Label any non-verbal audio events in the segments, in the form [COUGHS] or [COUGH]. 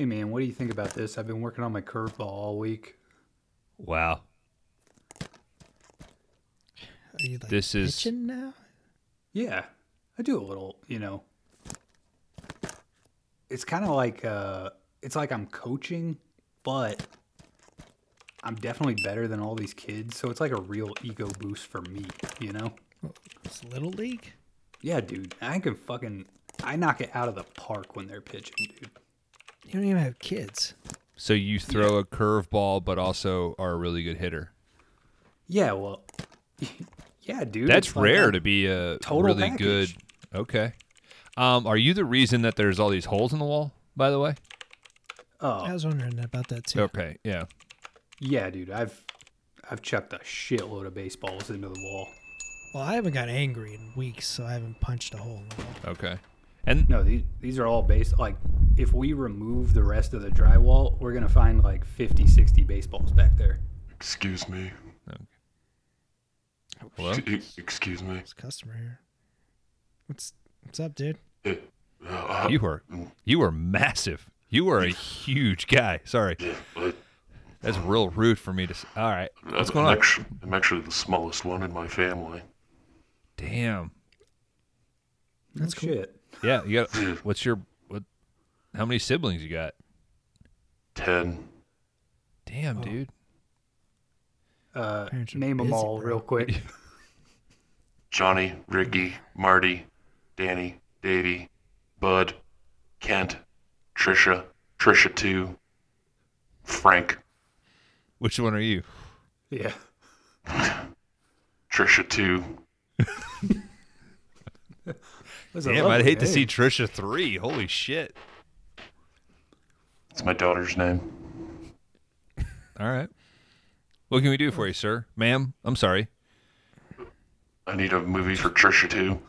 Hey man, what do you think about this? I've been working on my curveball all week. Wow. Are you like This is- pitching now? Yeah, I do a little, you know. It's kind of like uh it's like I'm coaching, but I'm definitely better than all these kids, so it's like a real ego boost for me, you know? It's little league. Yeah, dude, I can fucking I knock it out of the park when they're pitching, dude. You don't even have kids. So you throw a curveball, but also are a really good hitter. Yeah, well, [LAUGHS] yeah, dude. That's it's like rare to be a total really good. Okay. Um, are you the reason that there's all these holes in the wall? By the way. Oh, I was wondering about that too. Okay. Yeah. yeah, dude. I've I've chucked a shitload of baseballs into the wall. Well, I haven't got angry in weeks, so I haven't punched a hole in the wall. Okay. And No, these these are all based like if we remove the rest of the drywall, we're gonna find like 50, 60 baseballs back there. Excuse me. hello. E- Excuse me. It's a customer here. What's what's up, dude? Uh, uh, You were you were massive. You were a huge guy. Sorry. yeah, but That's real rude for me to. say. All right. What's I'm going on? Actually, I'm actually the smallest one in my family. Damn. That's cool. shit. Yeah. You got. What's your what? How many siblings you got? Ten. Damn, Oh. dude. Uh, Parents are name them all bro. real quick. [LAUGHS] Johnny, Ricky, Marty, Danny, Davey, Bud, Kent, Trisha, Trisha two, Frank, Which one are you? yeah. [LAUGHS] Trisha two. [LAUGHS] That's Damn, I'd hate to see Trisha three. Holy shit. It's my daughter's name. All right. What can we do for you, sir? Ma'am, I'm sorry. I need a movie for Trisha two.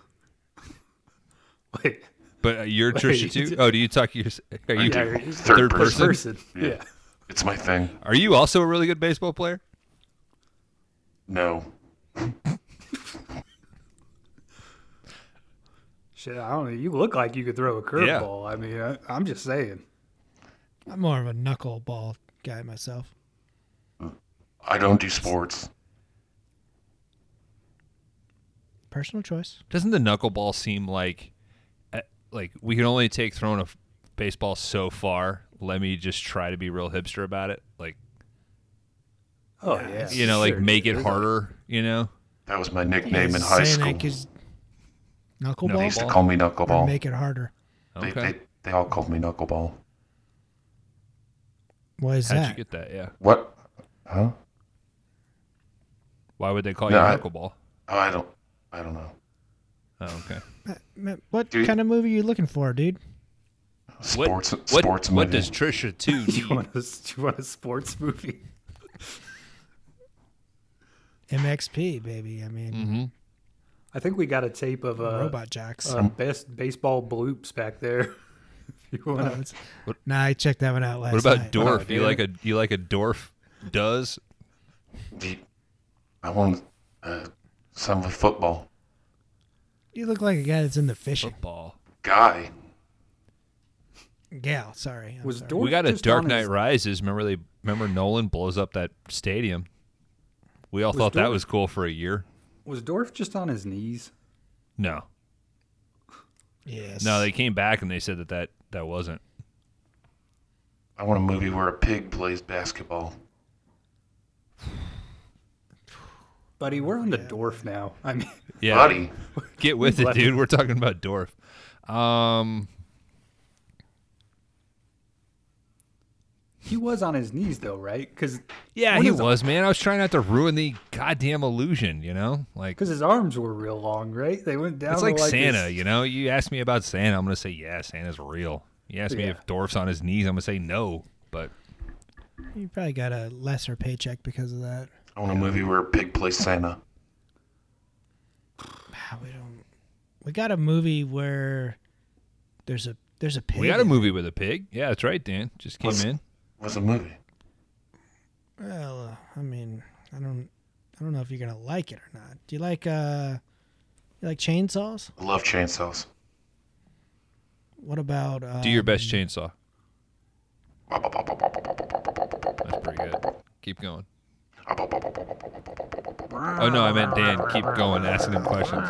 Wait, But uh, you're Wait, Trisha too? [LAUGHS] Oh, do you talk your Are you yeah, Third third person. person? person. Yeah. Yeah. It's my thing. Are you also a really good baseball player? No. Shit, I don't know. You look like you could throw a Yeah. curveball. I mean, I, I'm just saying. I'm more of a knuckleball guy myself. I don't do sports. Personal choice. Doesn't the knuckleball seem like uh, like we can only take throwing a f- baseball so far? Let me just try to be real hipster about it. Like, Oh yeah. you know, like Sure, make dude. it There's a- harder, you know? That was my nickname in high saying school. That 'cause They used to call me or Knuckleball. make it harder. They, Okay. they, they all called me Knuckleball. Why is How'd that? you get that? Yeah. What? Huh? Why would they call No, you I- knuckleball? Oh, I don't. I don't know. Oh, okay. What Dude. kind of movie are you looking for, dude? Sports. what, what, sports what movie. does Trisha [LAUGHS] too two You need? want a, you want a sports movie? MXP, baby. I mean, hmm I think we got a tape of uh, Robot Jox. uh best baseball bloops back there. [LAUGHS] if you Oh, want to. it's- [LAUGHS] nah, I checked that one out last What about night. Dorf? Oh, you like a you like a Dorf does? I want uh, some with football. You look like a guy that's in the fishing. Football. Guy. Gal, sorry. I'm Was sorry. Dorf we got a Dark Knight his- Rises. Remember they remember Nolan blows up that stadium. We all Was thought that was cool for a year. Was Dorf just on his knees? No, Yes. no, they came back and they said that that, that wasn't. I want a movie where a pig plays basketball. Buddy, we're on the Dorf now. I mean, Yeah, Buddy. get with it, dude. We're talking about Dorf. Um, he was on his knees though, right? Because yeah, he is- was man. I was trying not to ruin the goddamn illusion. You know, like because his arms were real long, right? They went down. it's to, like Santa. his- You know, you ask me about Santa, I'm gonna say yeah, Santa's real. You ask me if Dorf's on his knees, I'm gonna say no. But You probably got a lesser paycheck because of that. I want a movie where a pig plays Santa. We don't. We got a movie where there's a there's a pig. we got a movie with a pig. Yeah, that's right, Dan. Just came What's- in. What's a movie? Well, uh, I mean, I don't I don't know if you're gonna like it or not. Do you like uh, you like chainsaws? I love chainsaws. What about um, Do your best chainsaw. That's pretty good. Keep going. Oh no, I meant Dan. Keep going, asking him questions.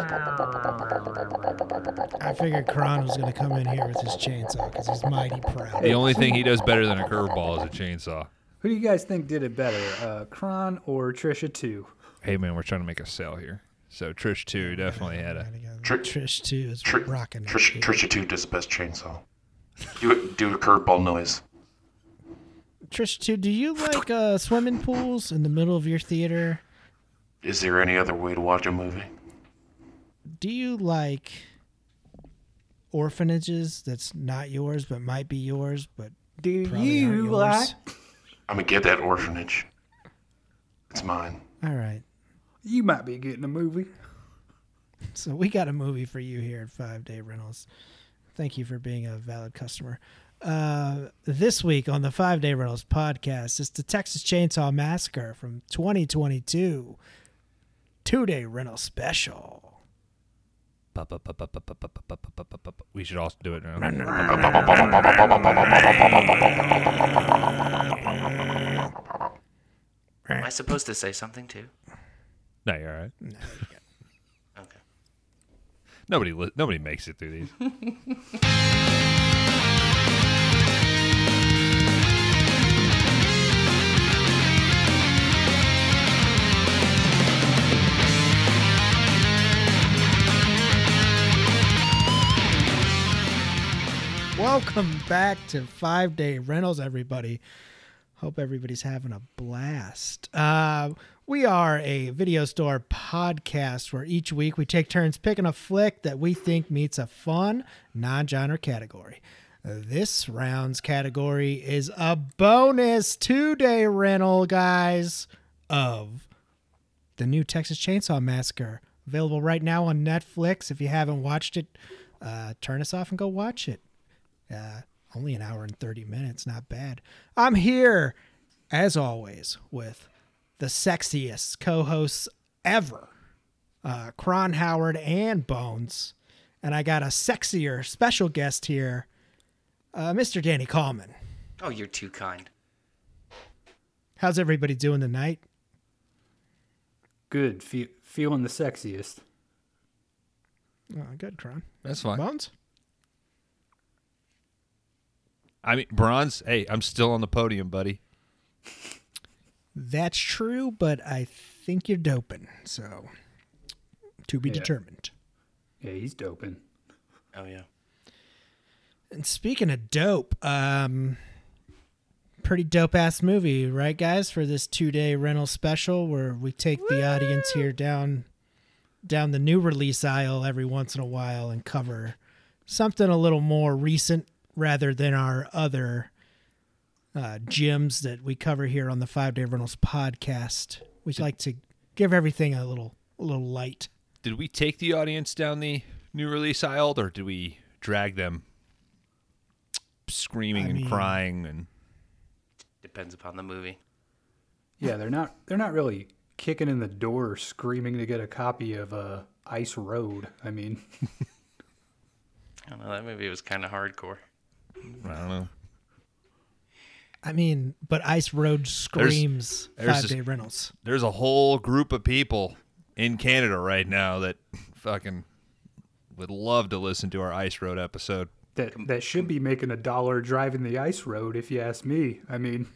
I figured Kron was going to come in here with his chainsaw because he's mighty proud. The only thing he does better than a curveball is a chainsaw. Who do you guys think did it better, uh, Kron or Trisha 2? Hey man, we're trying to make a sale here. So Trish too definitely had a. Tr- Trish too is Tr- rocking Trish. Trisha 2 does the best chainsaw. Do, do a curveball noise. Trish too. Do you like uh, swimming pools in the middle of your theater? Is there any other way to watch a movie? Do you like orphanages that's not yours but might be yours but Do Probably aren't you yours. like? I'm gonna get that orphanage. It's mine. all right You might be getting a movie. so we got a movie for you here at five day rentals thank you for being a valid customer uh, this week on the five day rentals podcast is the texas chainsaw massacre from 2022 two day rental special We should also do it now. Am I supposed to say something too? No, you're all right. Okay. Nobody, nobody makes it through these. Welcome back to Five Day Rentals, everybody. Hope everybody's having a blast. Uh, we are a video store podcast where each week we take turns picking a flick that we think meets a fun, non genre category. This round's category is a bonus two day rental, guys, of the new Texas Chainsaw Massacre. Available right now on Netflix. If you haven't watched it, uh, turn us off and go watch it. Uh, only an hour and 30 minutes, not bad. I'm here, as always, with the sexiest co hosts ever uh, Kron Howard and Bones. And I got a sexier special guest here, uh, Mr. Danny Coleman. Oh, you're too kind. How's everybody doing tonight? Good. Fe- feeling the sexiest. Oh, good, Kron. That's fine. Bones? I mean, bronze. Hey, I'm still on the podium, buddy. That's true, but I think you're doping. So, to be Yeah. determined. Yeah, he's doping. Oh yeah. And speaking of dope, um, pretty dope ass movie, right, guys? For this two day rental special, where we take the audience here down, down the new release aisle every once in a while and cover something a little more recent rather than our other uh, gems that we cover here on the Five Day Rentals podcast. We like to give everything a little, a little light. Did we take the audience down the new release aisle, or did we drag them screaming I and mean- crying and Depends upon the movie. Yeah, they're not. They're not really kicking in the door, screaming to get a copy of uh, Ice Road. I mean, [LAUGHS] I don't know. That movie was kind of hardcore. I don't know. I mean, but Ice Road screams there's Five this- Day Rentals. There's a whole group of people in Canada right now that fucking would love to listen to our Ice Road episode. that that should be making a dollar driving the ice road, if you ask me. I mean,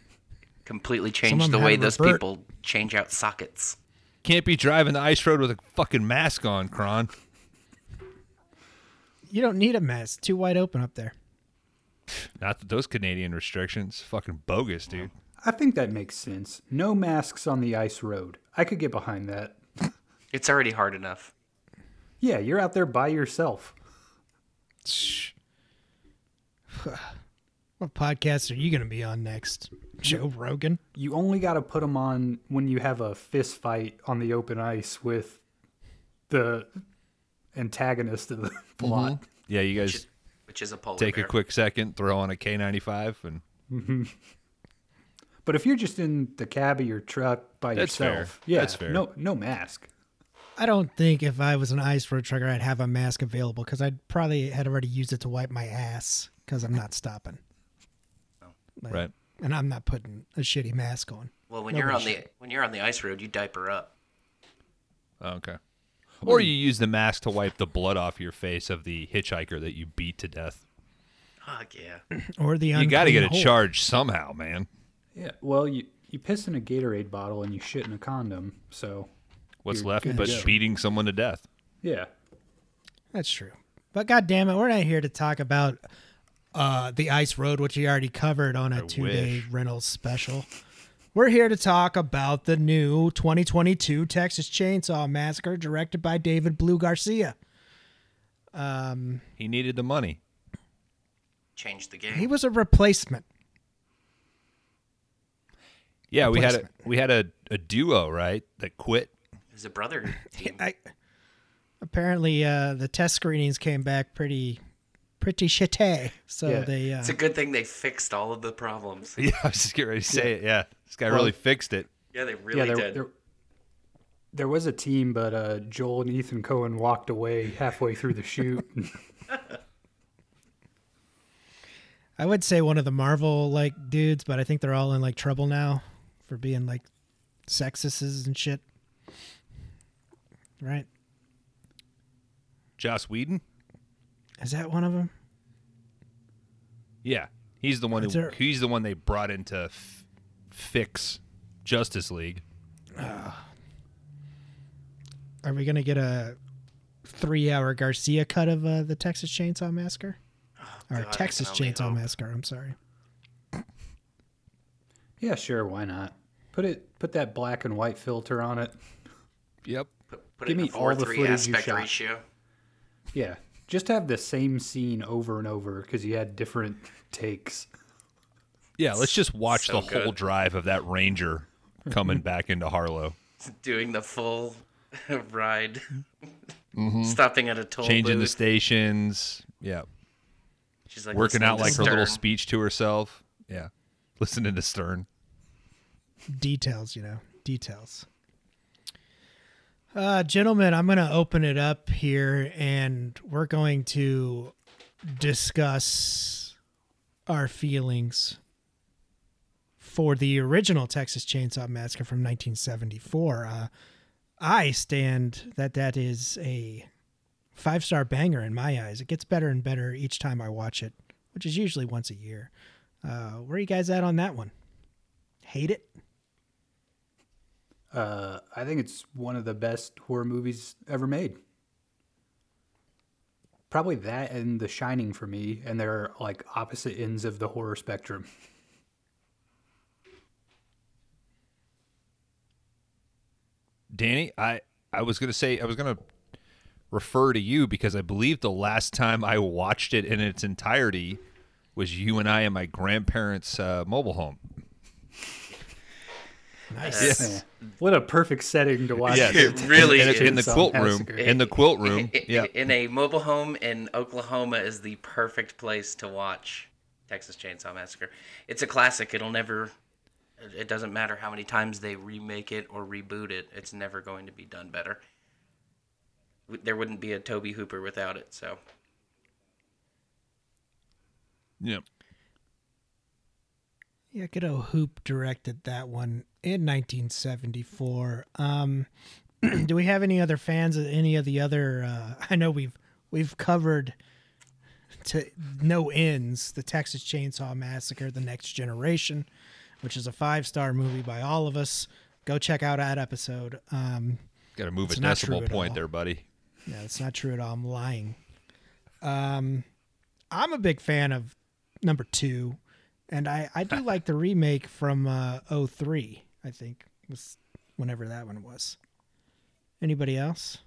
Completely of changed the way a those revert. people change out sockets. Can't be driving the ice road with a fucking mask on, Kron. You don't need a mask. Too wide open up there. Not that those Canadian restrictions. Fucking bogus, dude. I think that makes sense. No masks on the ice road. I could get behind that. It's already hard enough. Yeah, you're out there by yourself. [SIGHS] What podcast are you going to be on next? Joe Rogan? You only got to put them on when you have a fist fight on the open ice with the antagonist of the mm-hmm. plot. Yeah, you Which guys is, which is a polar take bear. a quick second, throw on a K95, and [LAUGHS] But if you're just in the cab of your truck by That's fair. yourself, yeah, That's fair. no no mask. I don't think if I was an ice road trucker, I'd have a mask available because I'd probably had already used it to wipe my ass because I'm not stopping. Oh. Like, Right. And I'm not putting a shitty mask on. Well, when you're on Nobody the when you're on the ice road, you diaper up. Oh, okay. Or you use the mask to wipe the blood off your face of the hitchhiker that you beat to death. Fuck yeah. [CLEARS THROAT] Or the You got to get a hole. charge somehow, man. Yeah. Well, you you piss in a Gatorade bottle and you shit in a condom. So What's left but go. beating someone to death? yeah. That's true. But god damn it, we're not here to talk about uh, the ice road, which we already covered on a I two day wish. Reynolds special. We're here to talk about the new 2022 Texas Chainsaw Massacre, directed by David Blue Garcia. He needed the money. Change the game. He was a replacement. Yeah, we had a we had a, a duo, right? That quit. He's a brother [LAUGHS] team. I, apparently, uh, the test screenings came back pretty, pretty shitty. So Yeah. they, uh, It's a good thing they fixed all of the problems. [LAUGHS] Yeah, I was just getting ready to say it. Yeah, this guy Well- really fixed it. Yeah, they really yeah. There, did. there there was a team, but uh, Joel and Ethan Coen walked away halfway through the shoot. [LAUGHS] I would say one of the Marvel like dudes, but I think they're all in like trouble now for being like sexists and shit. Right? Joss Whedon. Is that one of them? Yeah, he's the one who Is there- he's the one they brought into f- fix Justice League. Are we gonna get a three-hour Garcia cut of uh, the Texas Chainsaw Massacre? or God, Texas Chainsaw hope. Massacre? I'm sorry. yeah, sure. Why not? Put it. Put that black and white filter on it. Yep. Put, put Give it me a all the 4 3 footage you aspect shot. ratio. Yeah. Just have the same scene over and over because you had different [LAUGHS] takes. Yeah, let's just watch So the whole good. drive of that Ranger coming back into Harlow, [LAUGHS] Doing the full [LAUGHS] ride. Stopping at a toll changing the stations. Yeah, She's like working out to like her little speech to herself. Yeah, listening to Stern. Details, you know, details. Uh, gentlemen, I'm going to open it up here and we're going to discuss our feelings for the original Texas Chainsaw Massacre from 1974. Uh, I stand that that is a five star banger in my eyes. It gets better and better each time I watch it, which is usually once a year. Uh, where are you guys at on that one? Hate it? Uh, I think it's one of the best horror movies ever made. Probably that and The Shining for me, and they're like opposite ends of the horror spectrum. [LAUGHS] Danny, I I was gonna say I was gonna refer to you because I believe the last time I watched it in its entirety was you and I in my grandparents' uh, mobile home. Nice. Yeah. What a perfect setting to watch. Yes. It really in, is. in the quilt room. [LAUGHS] In the quilt room. Yeah. In a mobile home in Oklahoma is the perfect place to watch Texas Chainsaw Massacre. It's a classic. It'll never. It doesn't matter how many times they remake it or reboot it. It's never going to be done better. There wouldn't be a Tobe Hooper without it. So Yeah. Yeah, good old Hoop directed that one in 1974. Um, [CLEARS THROAT] do we have any other fans of any of the other? Uh, [LAUGHS] I know we've we've covered to no ends the Texas Chainsaw Massacre: The Next Generation, which is a five star movie by all of us. Go check out that episode. Um, Got to move a not decimal point there, buddy. yeah, it's not true at all. I'm lying. Um, I'm a big fan of number two, and I, I do [LAUGHS] like the remake from uh, 03, I think, was whenever that one was. Anybody else?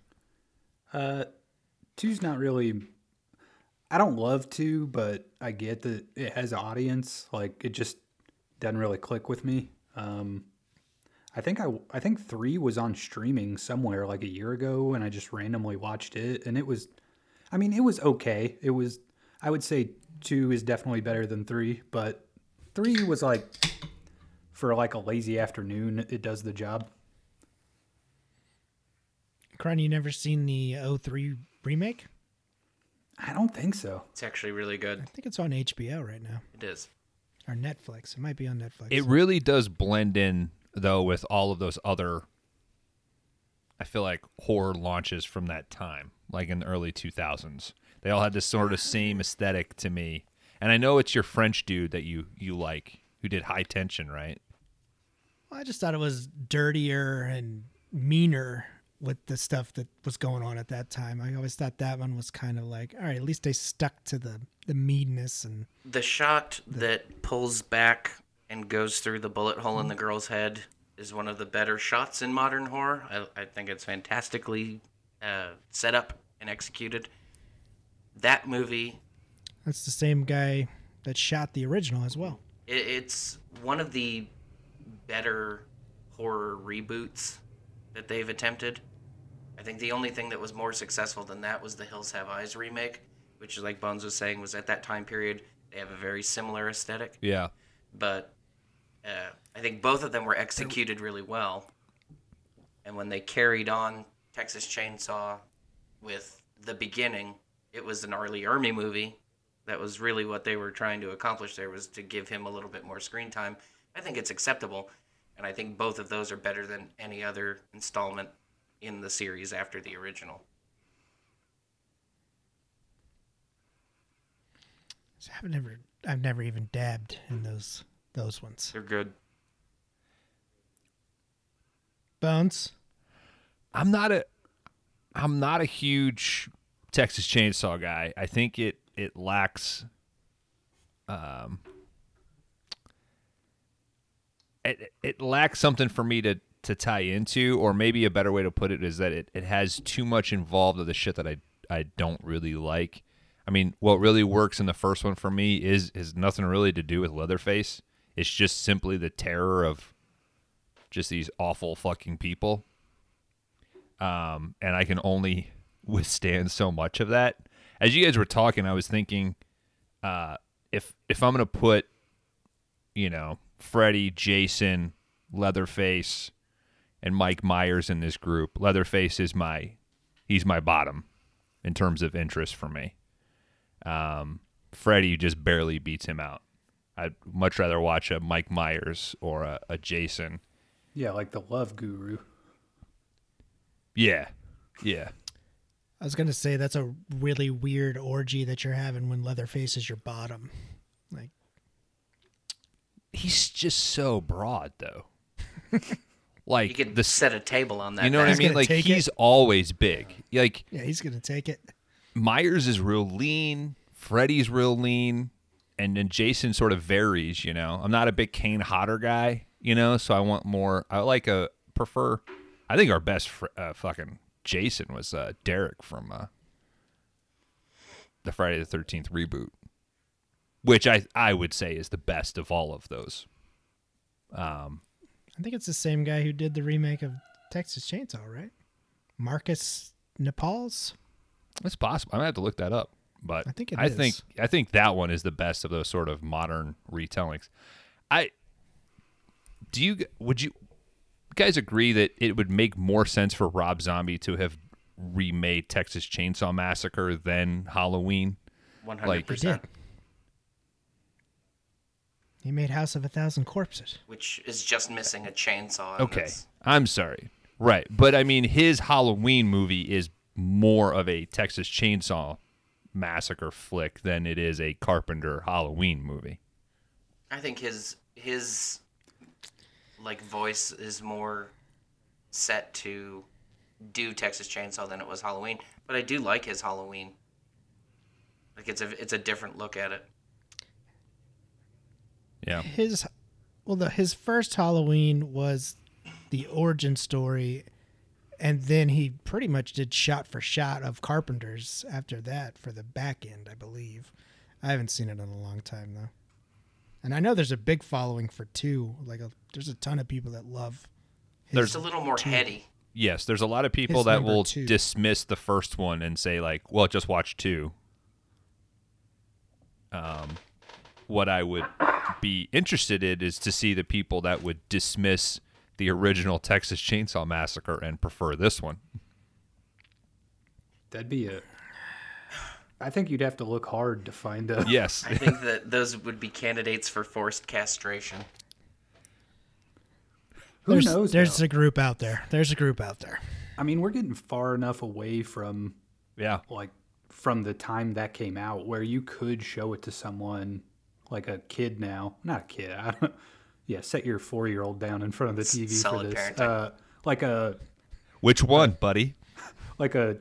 Uh, two's not really. I don't love two, but I get that it has an audience. Like it just doesn't really click with me. Um, I think I I think three was on streaming somewhere like a year ago, and I just randomly watched it, and it was. I mean, it was okay. It was. I would say two is definitely better than three, but three was like for like a lazy afternoon. It does the job. Kron, you never seen the 03 remake? I don't think so. it's actually really good. I think it's on HBO right now. It is. Or Netflix. It might be on Netflix. It really does blend in though with all of those other I feel like horror launches from that time, like in the early 2000s. They all had this sort of same aesthetic to me. And I know it's your French dude that you you like who did High Tension, right? I just thought it was dirtier and meaner with the stuff that was going on at that time. I always thought that one was kind of like, all right, at least they stuck to the the meanness and The shot that pulls back and goes through the bullet hole in the girl's head is one of the better shots in modern horror. I, I think it's fantastically uh, set up and executed. That movie, that's the same guy that shot the original as well. it, it's one of the better horror reboots that they've attempted. I think the only thing that was more successful than that was the Hills Have Eyes remake, which, like Bones was saying, was at that time period. They have a very similar aesthetic. Yeah. but uh, I think both of them were executed really well. And when they carried on Texas Chainsaw with the beginning, it was an early Ermey movie. That was really what they were trying to accomplish there was to give him a little bit more screen time. I think it's acceptable, and I think both of those are better than any other installment in the series after the original. So I've never I've never even dabbed in those those ones. They're good. Bones. I'm not a I'm not a huge Texas Chainsaw guy. I think it it lacks um it it lacks something for me to to tie into or maybe a better way to put it is that it, it has too much involved of the shit that I I don't really like. I mean, what really works in the first one for me is is nothing really to do with Leatherface. It's just simply the terror of just these awful fucking people um, and I can only [LAUGHS] withstand so much of that. As you guys were talking, I was thinking, uh, if if I'm gonna put, you know, Freddy, Jason, Leatherface, and Mike Myers in this group, Leatherface is my he's my bottom in terms of interest for me. Um, Freddy just barely beats him out. I'd much rather watch a Mike Myers or a, a Jason. Yeah, like the Love Guru. Yeah, yeah. I was gonna say that's a really weird orgy that you're having when Leatherface is your bottom. Like he's just so broad though. [LAUGHS] like You could the set a table on that. you know what I mean? Like he's it. always big. Like yeah, he's gonna take it. Myers is real lean, Freddy's real lean, and then Jason sort of varies. You know, I'm not a big Kane Hodder guy. You know, so I want more. I like a prefer. I think our best fr- uh, fucking Jason was uh, Derek from uh, the Friday the Thirteenth reboot, which I I would say is the best of all of those. Um, I think it's the same guy who did the remake of Texas Chainsaw, right? Marcus Nispel. It's possible. I'm gonna have to look that up. But I think it I is. think I think that one is the best of those sort of modern retellings. I do you would you guys agree that it would make more sense for Rob Zombie to have remade Texas Chainsaw Massacre than Halloween? Hundred percent. He made House of a Thousand Corpses. Which is just missing a chainsaw. Okay, that's- I'm sorry. Right, but I mean his Halloween movie is more of a Texas Chainsaw Massacre flick than it is a Carpenter Halloween movie. I think his his like voice is more set to do Texas Chainsaw than it was Halloween. But I do like his Halloween. Like it's a it's a different look at it. Yeah. His well, the his first Halloween was the origin story, and then he pretty much did shot for shot of Carpenter's after that for the back end, I believe. I haven't seen it in a long time though, and I know there's a big following for two. Like a, there's a ton of people that love. His, It's a little more heady. Yes, there's a lot of people His that will two. dismiss the first one and say like, "Well, just watch two. Um, what I would be interested in is to see the people that would dismiss the original Texas Chainsaw Massacre and prefer this one. That'd be a I think you'd have to look hard to find a. Yes. I think that those would be candidates for forced castration. Who there's, knows? There's though? a group out there. There's a group out there. I mean, we're getting far enough away from yeah. like from the time that came out where you could show it to someone like a kid now, not a kid. [LAUGHS] I don't, yeah, set your four year old down in front of the TV for this. parenting. Uh, like a Which one, buddy? [LAUGHS] like a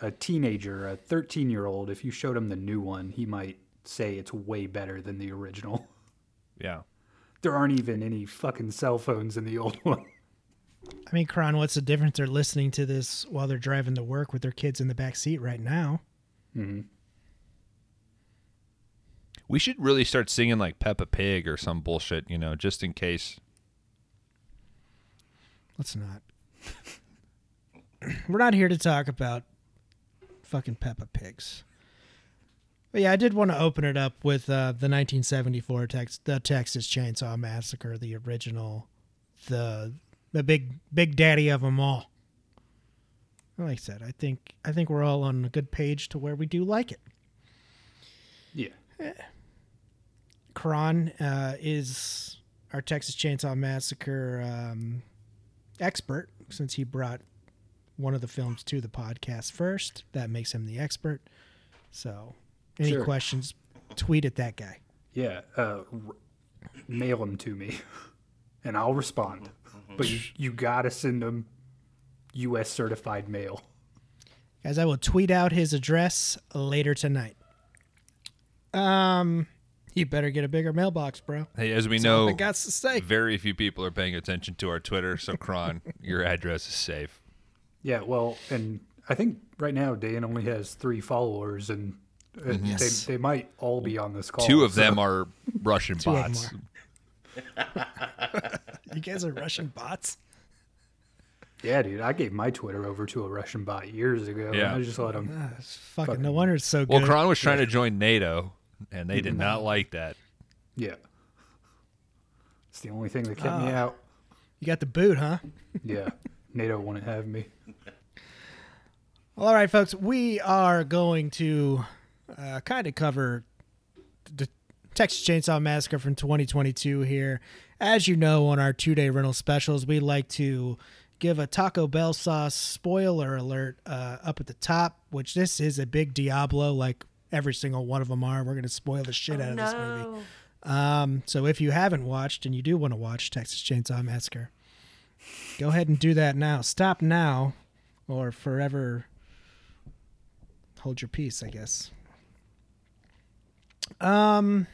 a teenager, a thirteen year old. If you showed him the new one, he might say it's way better than the original. [LAUGHS] Yeah. There aren't even any fucking cell phones in the old one. I mean, Kron, what's the difference? They're listening to this while they're driving to work with their kids in the back seat right now. We should really start singing like Peppa Pig or some bullshit, you know, just in case. Let's not. We're not here to talk about fucking Peppa Pigs. But yeah, I did want to open it up with uh, the 1974 Tex- the Texas Chainsaw Massacre, the original, the the big big daddy of them all. Like I said, I think I think we're all on a good page to where we do like it. Yeah. Kron uh, is our Texas Chainsaw Massacre um, expert since he brought one of the films to the podcast first. That makes him the expert. So, any Sure. questions, tweet at that guy. Yeah, uh, r- mail them to me, [LAUGHS] and I'll respond. But you, you gotta send them U.S. certified mail. Guys, I will tweet out his address later tonight. Um, you better get a bigger mailbox, bro. Hey, as we That's know, I got to say. very few people are paying attention to our Twitter, so Kron, [LAUGHS] your address is safe. Yeah, well, and I think right now Dan only has three followers, and uh, Yes. they they might all be on this call. Two of so- them are Russian [LAUGHS] Two of 'em bots. [LAUGHS] You guys are Russian bots. Yeah, dude, I gave my Twitter over to a Russian bot years ago. Yeah. and I just let them. Ah, it's fucking, no wonder it's so good. Well, good. Kron was trying to join NATO, and they did not like that. Yeah, it's the only thing that kept me out. you got the boot, huh? Yeah, [LAUGHS] NATO wouldn't have me. Well, all right, folks, we are going to uh, kind of cover the Texas Chainsaw Massacre from 2022 here. As you know, on our two day rental specials, we like to give a Taco Bell sauce spoiler alert uh, up at the top, which this is a big Diablo, like every single one of them are. We're going to spoil the shit out of this movie. Um, so if you haven't watched and you do want to watch Texas Chainsaw Massacre, go ahead and do that now. Stop now or forever hold your peace, I guess. Um,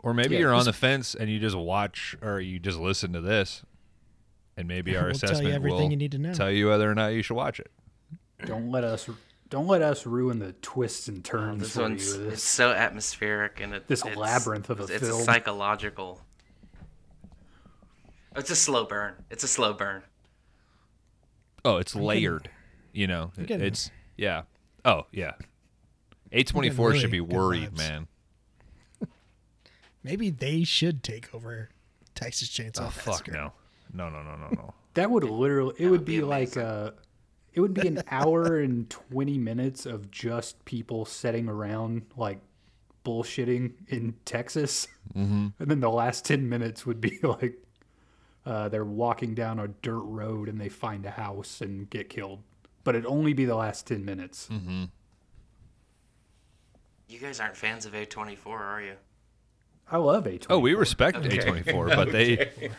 Or maybe Yeah, you're on the fence and you just watch or you just listen to this, and maybe [LAUGHS] our We'll tell you assessment everything will you need to know. tell you whether or not you should watch it. Don't let us don't let us ruin the twists and turns This for one's you. it's This, one's so atmospheric and it, This it's, labyrinth of a it's film. a psychological. It's a slow burn. It's a slow burn. Oh, it's layered. You know, getting- it's yeah. Oh yeah. A twenty four should be worried, vibes. man. [LAUGHS] maybe they should take over Texas Chainsaw Oh fuck no, no no no no no. that would literally it would be be, like uh it would be an [LAUGHS] hour and 20 minutes of just people sitting around like bullshitting in Texas. Mm-hmm. And then the last 10 minutes would be [LAUGHS] like uh, they're walking down a dirt road and they find a house and get killed. But it'd only be the last 10 minutes. You guys aren't fans of A24, are you? I love A24. Oh, we respect Okay. A twenty four, but [LAUGHS] they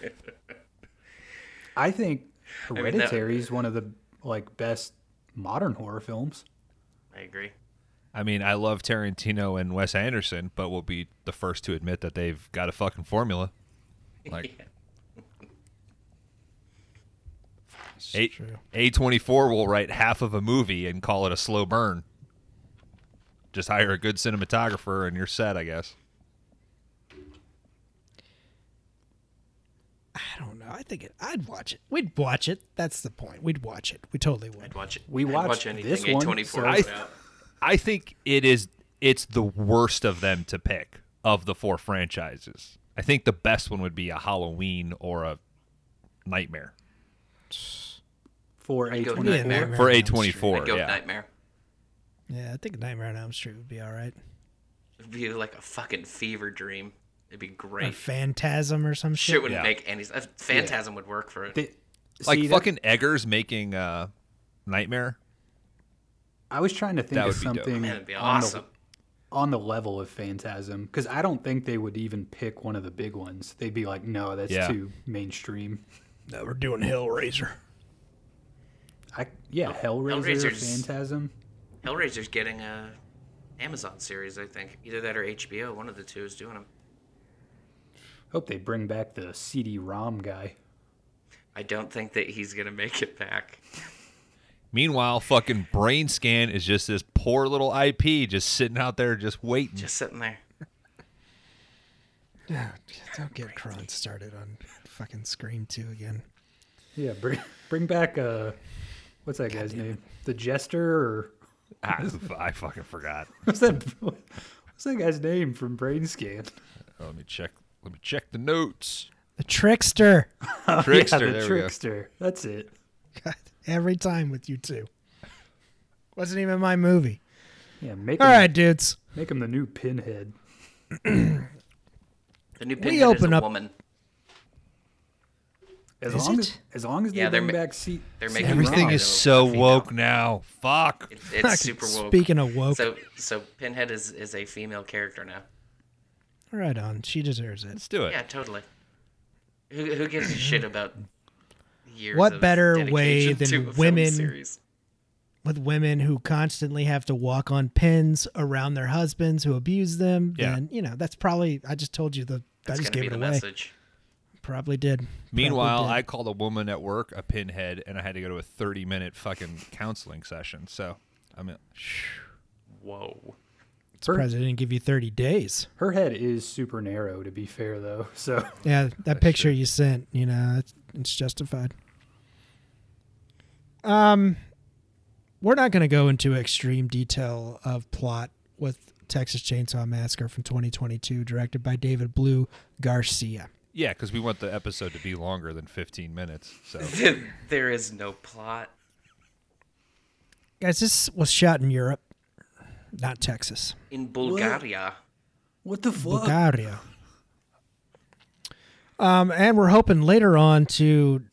I think mean, that- Hereditary is one of the like best modern horror films. I agree. I mean, I love Tarantino and Wes Anderson, but we'll be the first to admit that they've got a fucking formula. [LAUGHS] Like A true. A twenty four will write half of a movie and call it a slow burn. Just hire a good cinematographer and you're set, I guess. I don't know. I think it, I'd watch it. We'd watch it. That's the point. We'd watch it. We totally would. I'd watch it. We I'd watch anything this one, A24 so- I- out. I think it is it's the worst of them to pick of the four franchises. I think the best one would be a Halloween or a Nightmare. For A24. Nightmare. Nightmare For A24. Go yeah. Nightmare. Yeah, I think Nightmare on Elm Street would be all right. It'd be like a fucking fever dream. It'd be Or great. Phantasm or some Shit shit. wouldn't Yeah. make any sense. Phantasm would work for it. They, like see, that- fucking Eggers making uh, Nightmare. I was trying to think That of would be something Man, it'd be on, awesome. the, on the level of Phantasm because I don't think they would even pick one of the big ones. They'd be like, no, that's Yeah. too mainstream. No, we're doing Hellraiser. I yeah, Hellraiser, Hellraiser's- Phantasm. Hellraiser's getting a Amazon series, I think. Either that or HBO. One of the two is doing them. Hope they bring back the CD-ROM guy. I don't think that he's gonna make it back. Meanwhile, fucking Brain Scan is just this poor little IP just sitting out there just waiting. Just sitting there. Yeah, [SIGHS] don't get Kron started on fucking Scream 2 again. Yeah, bring bring back uh, what's that guy's name? The Jester or Ah, I fucking forgot. [LAUGHS] what's that? What's that guy's name from Brain Scan? Oh, let me check. Let me check the notes. The Trickster. Trickster. [LAUGHS] yeah, the there we go. Trickster. That's it. God, every time with you two. Wasn't even my movie. Yeah, make All him, right, dudes. make him the new Pinhead. [CLEARS THROAT] The new pinhead We Pinhead open is a up- woman. As Is long it? as as long as they Yeah, they're bring ma- back C- they're making Everything Wrong. is so woke now. Fuck. It, it's [LAUGHS] super woke. Speaking of woke, So so Pinhead is is a female character now. Right on. She deserves it. Let's do it. Yeah, totally. Who who gives a shit about years? What of better dedication way to than a women- With women who constantly have to walk on pins around their husbands who abuse them, Yeah. then you know that's probably. I just told you the. I just gave be it the away. message. Probably did. Meanwhile, Probably I called a woman at work a pinhead, and I had to go to a thirty-minute fucking counseling session. So, I mean, Whoa. Surprised I didn't give you thirty days. Her head is super narrow, to be fair, though. [LAUGHS] So Yeah, that picture you sent, you know, it's, it's justified. Um, we're not going to go into extreme detail of plot with Texas Chainsaw Massacre from 2022, directed by David Blue Garcia. yeah, because we want the episode to be longer than fifteen minutes. So, [LAUGHS] there is no plot. Guys, this was shot in Europe, not Texas. In Bulgaria. what the fuck? Bulgaria. Um, and we're hoping later on to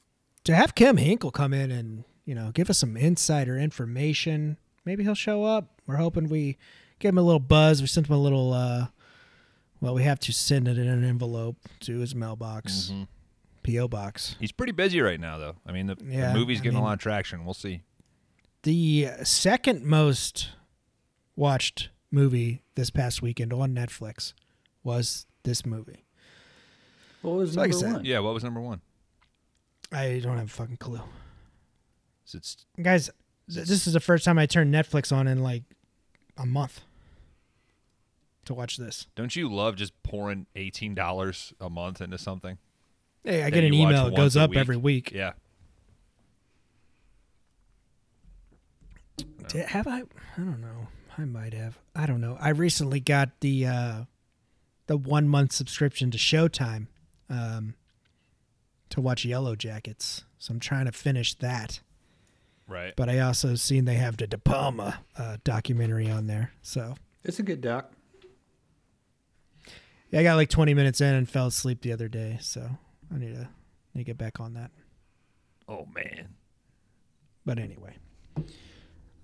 to have Kim Henkel come in and you know give us some insider information. Maybe he'll show up. We're hoping we give him a little buzz. We sent him a little. Uh, well, we have to send it in an envelope to his mailbox, PO box. he's pretty busy right now, though. I mean, the, the Yeah, movie's I getting mean- a lot of traction. We'll see. The second most watched movie this past weekend on Netflix was this movie. What was Like I number said, one? Yeah, what was number one? I don't have a fucking clue. Is it, guys th- this is the first time i turned netflix on in like a month to watch this don't you love just pouring eighteen dollars a month into something? hey i get an email it goes once a up every week Yeah. Did- have i i don't know i might have i don't know i recently got the uh the one month subscription to showtime um to watch yellow jackets so i'm trying to finish that Right. but i also seen they have the de palma uh, documentary on there so It's a good doc. yeah i got like 20 minutes in and fell asleep the other day so i need to need to get back on that oh man. But anyway.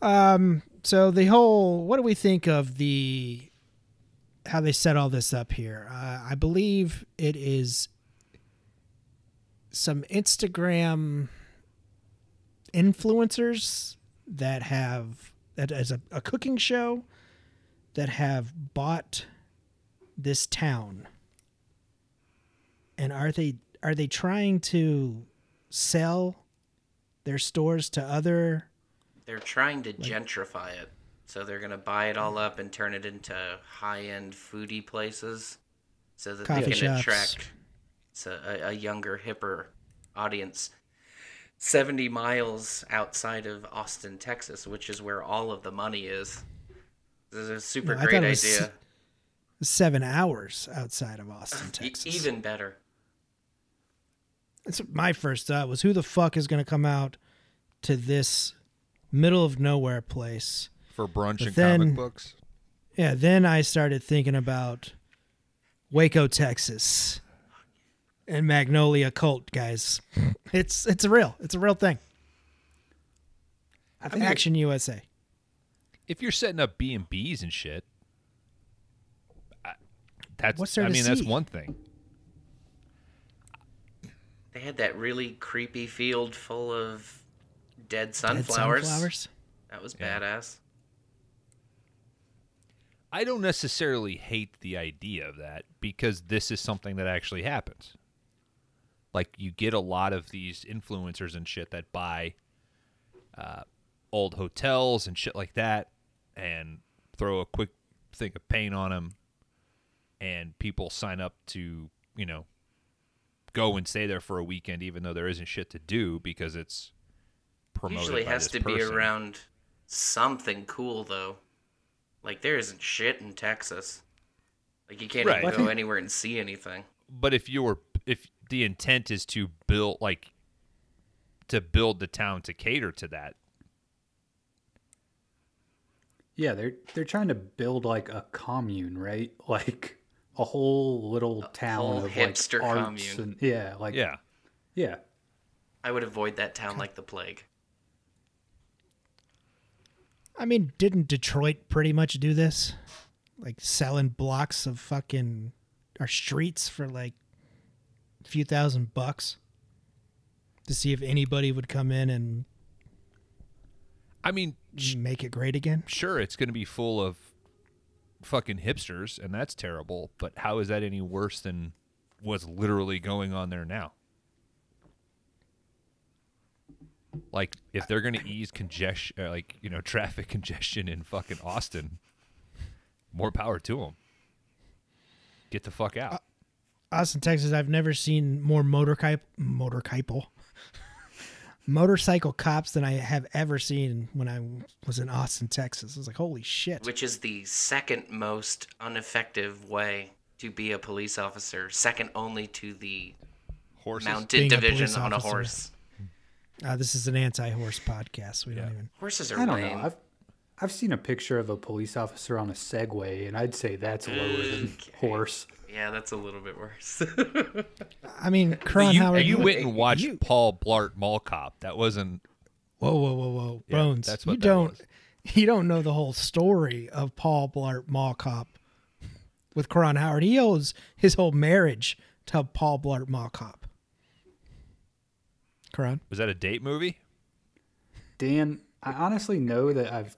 Um so the whole what do we think of the how they set all this up here? Uh, I believe it is some Instagram influencers that have that as a, a cooking show that have bought this town. And are they are they trying to sell their stores to other They're trying to gentrify it. So they're going to buy it all mm. up and turn it into high-end foodie places so that they can shops. attract a, a younger, hipper audience. 70 miles outside of Austin, Texas, which is where all of the money is. This is a super No, great idea. seven hours outside of Austin, E- Texas. even better. That's my first thought was who the fuck is going to come out to this middle of nowhere place for brunch But and then- comic books. Yeah, then I started thinking about Waco, Texas, and Magnolia Cult, guys. [LAUGHS] It's it's a real, it's a real thing. I think it- Action USA. If you're setting up B and B's and shit, I, that's What's there I to mean that's one thing. They had that really creepy field full of dead Dead sunflowers. sunflowers. That was Yeah. badass. I don't necessarily hate the idea of that because this is something that actually happens. Like you get a lot of these influencers and shit that buy uh, old hotels and shit like that, and throw a quick thing of paint on them, and people sign up to you know go and stay there for a weekend, even though there isn't shit to do because it's promoted. Usually by has this to be around something cool though. Like there isn't shit in Texas. Like you can't Right. even go think- anywhere and see anything. but if you're if the intent is to build like to build the town to cater to that Yeah, they're they're trying to build like a commune, right? [LAUGHS] Like a whole little town whole of hipster like arts commune. and yeah, like yeah yeah. I would avoid that town like the plague. I mean, didn't Detroit pretty much do this? Like selling blocks of fucking our streets for like a few thousand bucks to see if anybody would come in and i mean sh- make it great again. sure it's going to be full of fucking hipsters and that's terrible but how is that any worse than what's literally going on there now like if they're going to ease congestion uh, like you know [LAUGHS] traffic congestion in fucking austin more power to them get the fuck out Austin, Texas, I've never seen more motorcycle motorcycle [LAUGHS] motorcycle cops than I have ever seen when I was in Austin, Texas. I was like, holy shit. Which is the second most ineffective way to be a police officer, second only to the horses mounted Being a division on a horse. Uh, this is an anti-horse podcast. We Yeah. don't even. Horses are I don't lame. know. I've I've seen a picture of a police officer on a Segway, and I'd say that's lower than horse. Yeah, that's a little bit worse. [LAUGHS] I mean, But Kron you, Howard. you went and watched you- Paul Blart Mall Cop. That wasn't. Whoa, whoa, whoa, whoa, Yeah, Bones! that's you what that don't, was. [LAUGHS] you don't know the whole story of Paul Blart Mall Cop with Kron Howard. He owes his whole marriage to Paul Blart Mall Cop. Kron, Was that a date movie? Dan, I honestly know that I've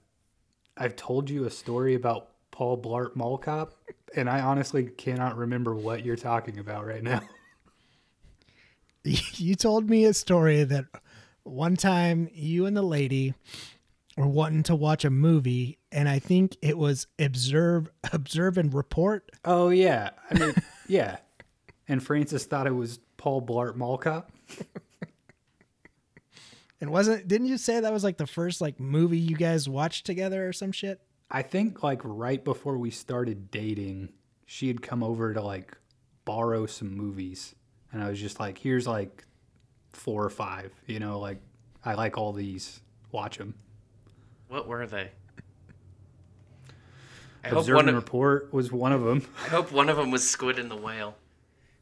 I've told you a story about Paul Blart Mall Cop, and I honestly cannot remember what you're talking about right now. [LAUGHS] you told me a story that one time you and the lady were wanting to watch a movie, and I think it was observe, observe and report. Oh yeah, I mean [LAUGHS] yeah, and Francis thought it was Paul Blart Mall Cop. [LAUGHS] And wasn't didn't you say that was like the first like movie you guys watched together or some shit? I think like right before we started dating, she had come over to like borrow some movies, and I was just like, "Here's like four or five, you know, like I like all these. Watch them." what were they? I hope Observe one and of, report was one of them. I hope one of them was Squid and the Whale.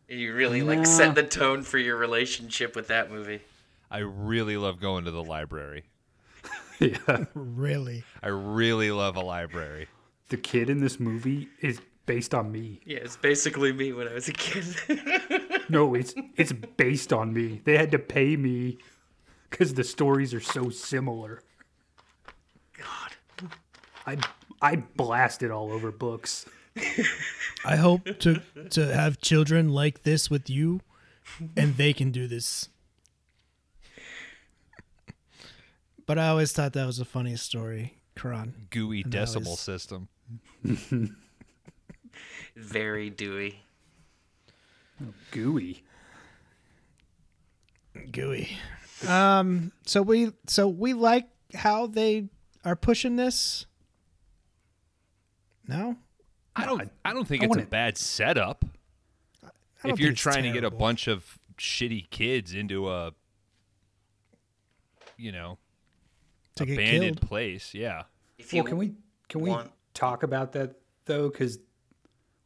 You really like set the tone for your relationship with that movie. I really love going to the library. [LAUGHS] yeah, Really? I really love a library. the kid in this movie is based on me. Yeah, it's basically me when I was a kid. [LAUGHS] No, it's it's based on me. They had to pay me because the stories are so similar. God. I I blasted all over books. I hope to to have children like this with you, and they can do this. But I always thought that was a funny story, Kron. Gooey And decimal was- system. [LAUGHS] Very dewy. Gooey. Gooey. Um. So we so we like how they are pushing this. No, I don't. I don't think I it's a wouldn't- bad setup. If you're think it's trying to get a bunch of shitty kids into a, you know, to get abandoned killed. place, yeah. If Well, can we can we talk about that though? Because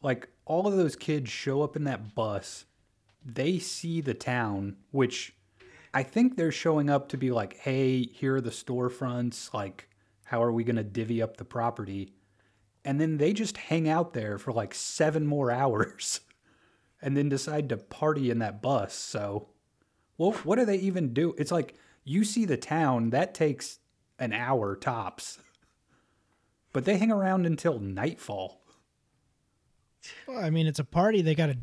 like all of those kids show up in that bus, they see the town, which I think they're showing up to be like, "Hey, here are the storefronts. Like, how are we going to divvy up the property?" And then they just hang out there for like seven more [LAUGHS] hours, and then decide to party in that bus. So, well, what do they even do? It's like you see the town that takes an hour tops. But they hang around until nightfall. Well, I mean, it's a party. They got a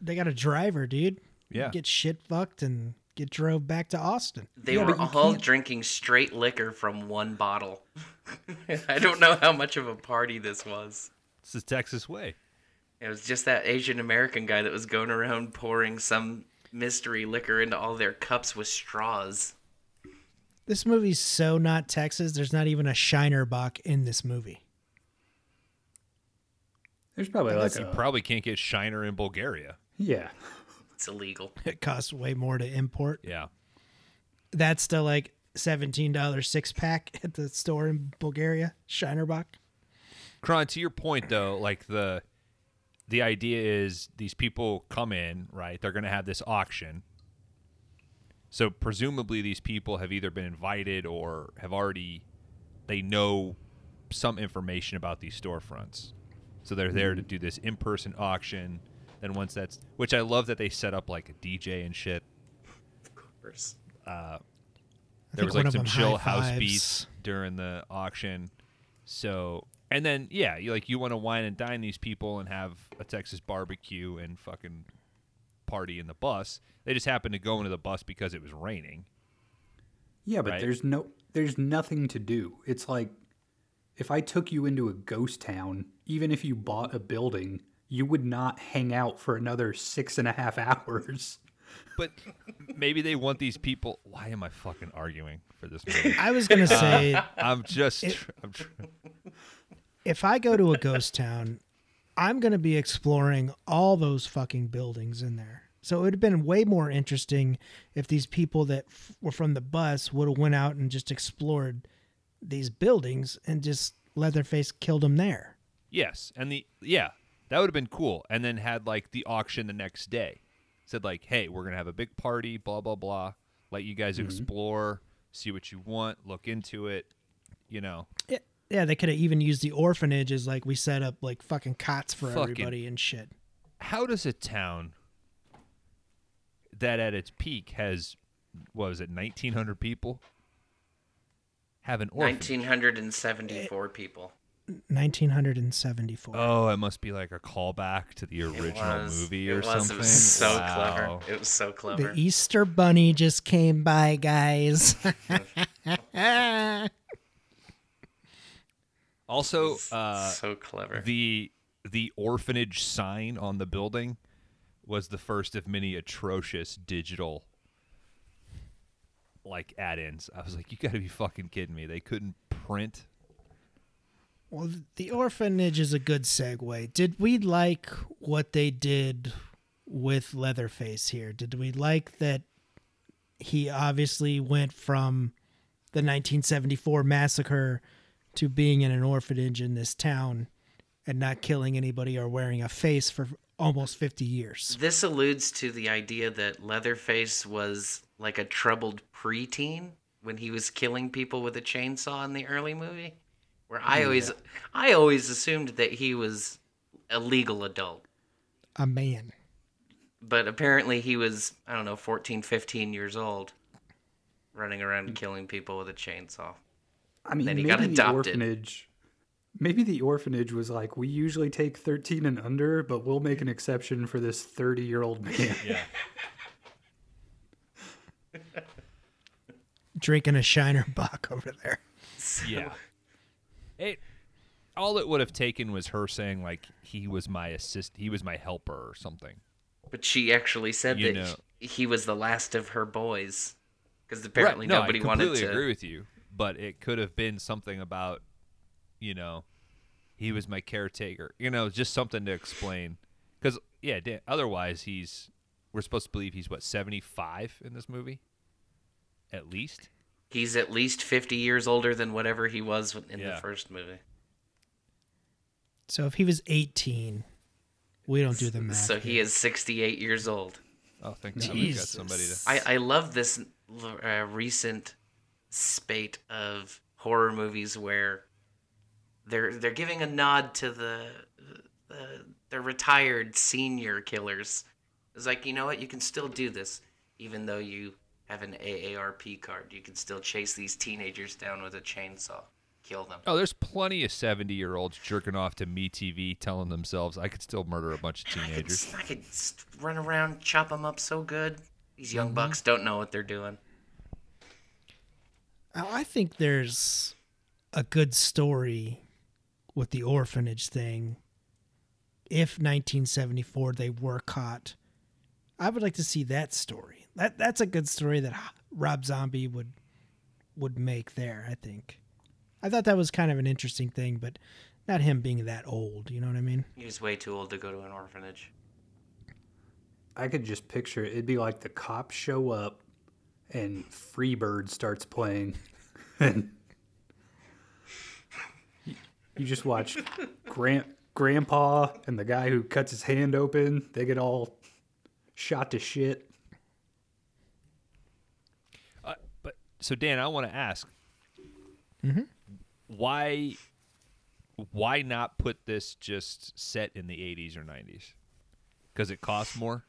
they got a driver, dude. Yeah. Get shit fucked and get drove back to Austin. They Yeah, were all can't- drinking straight liquor from one bottle. [LAUGHS] I don't know how much of a party this was. It's the Texas way. It was just that Asian American guy that was going around pouring some mystery liquor into all their cups with straws. This movie's so not Texas. There's not even a Shiner Bock in this movie. There's probably like You a, probably can't get Shiner in Bulgaria. yeah. [LAUGHS] It's illegal. It costs way more to import. Yeah. That's the like seventeen dollars six pack [LAUGHS] at the store in Bulgaria. Shiner Bock. Kron, to your point though, like the the idea is these people come in, right? They're going to have this auction. So presumably these people have either been invited or have already they know some information about these storefronts. So they're there to mm-hmm. do this in-person auction. Then once that's which I love that they set up like a DJ and shit. Of course. Uh, I There was like some chill house beats during the auction. So and then yeah, you like you want to wine and dine these people and have a Texas barbecue and fucking party in the bus. They just happened to go into the bus because it was raining. Yeah, but Right. there's no there's nothing to do. It's like if I took you into a ghost town, even if you bought a building, you would not hang out for another six and a half hours. But maybe they want these people. Why am I fucking arguing for this [LAUGHS] movie? I was gonna uh, say I'm just. tr- I'm tr- if I go to a ghost town, I'm going to be exploring all those fucking buildings in there. So it would have been way more interesting if these people that f- were from the bus would have went out and just explored these buildings and just Leatherface killed them there. Yes, and the yeah, that would have been cool. And then had like the auction the next day. Said like, hey, we're gonna have a big party, blah blah blah. Let you guys mm-hmm. explore, see what you want, look into it. You know, Yeah, yeah they could have even used the orphanage as like we set up like fucking cots for Fucking- everybody and shit. how does a town that at its peak has what was it, nineteen hundred people, have an orphanage? 1974 eh. people. 1974. Oh, it must be like a callback to the original was. movie it or was. something. It was so Wow. clever. It was so clever. the Easter Bunny just came by, guys. [LAUGHS] [LAUGHS] Also, uh, so clever. the the orphanage sign on the building was the first of many atrocious digital like add-ins. I was like, you got to be fucking kidding me. They couldn't print. Well, the orphanage is a good segue. Did we like what they did with Leatherface here? Did we like that he obviously went from the 1974 massacre to being in an orphanage in this town and not killing anybody or wearing a face for almost 50 years? This alludes to the idea that Leatherface was like a troubled preteen when he was killing people with a chainsaw in the early movie. Where I always I always assumed that he was a legal adult. A man. But apparently he was, I don't know, 14, 15 years old running around killing people with a chainsaw. I mean, Then he maybe got the adopted. orphanage. Maybe the orphanage was like, we usually take 13 and under, but we'll make an exception for this 30 year old man. Yeah. [LAUGHS] Drinking a Shiner Bock over there. yeah. It all it would have taken was her saying like he was my assist he was my helper or something. But she actually said You that know. he was the last of her boys. Because apparently no, nobody I wanted to. agree with you, but it could have been something about, you know, he was my caretaker. You know, just something to explain. Because yeah, Dan, otherwise he's we're supposed to believe he's what seventy five in this movie, at least. He's at least 50 years older than whatever he was in Yeah. the first movie. So if he was 18, we don't do the [LAUGHS] math. So he is 68 years old. Oh, thank God we got somebody to. I, I love this uh, recent spate of horror movies where they're they're giving a nod to the the, the retired senior killers. It's like you know what, you can still do this, even though you have an AARP card. You can still chase these teenagers down with a chainsaw, kill them. Oh, there's plenty of 70 year olds jerking off to Me TV telling themselves I could still murder a bunch of [LAUGHS] I could, teenagers. I could run around, chop them up so good. These young mm-hmm. bucks don't know what they're doing. I think there's a good story with the orphanage thing. If 1974 they were caught, I would like to see that story. That that's a good story that Rob Zombie would would make there. I think. I thought that was kind of an interesting thing, but not him being that old. You know what I mean? He was way too old to go to an orphanage. I could just picture it. It'd be like the cops show up and Freebird starts playing. [LAUGHS] and you- you just watch Grand, Grandpa and the guy who cuts his hand open. They get all shot to shit. Uh, but so Dan, I want to ask, why, why not put this just set in the 80s or 90s? Because it costs more.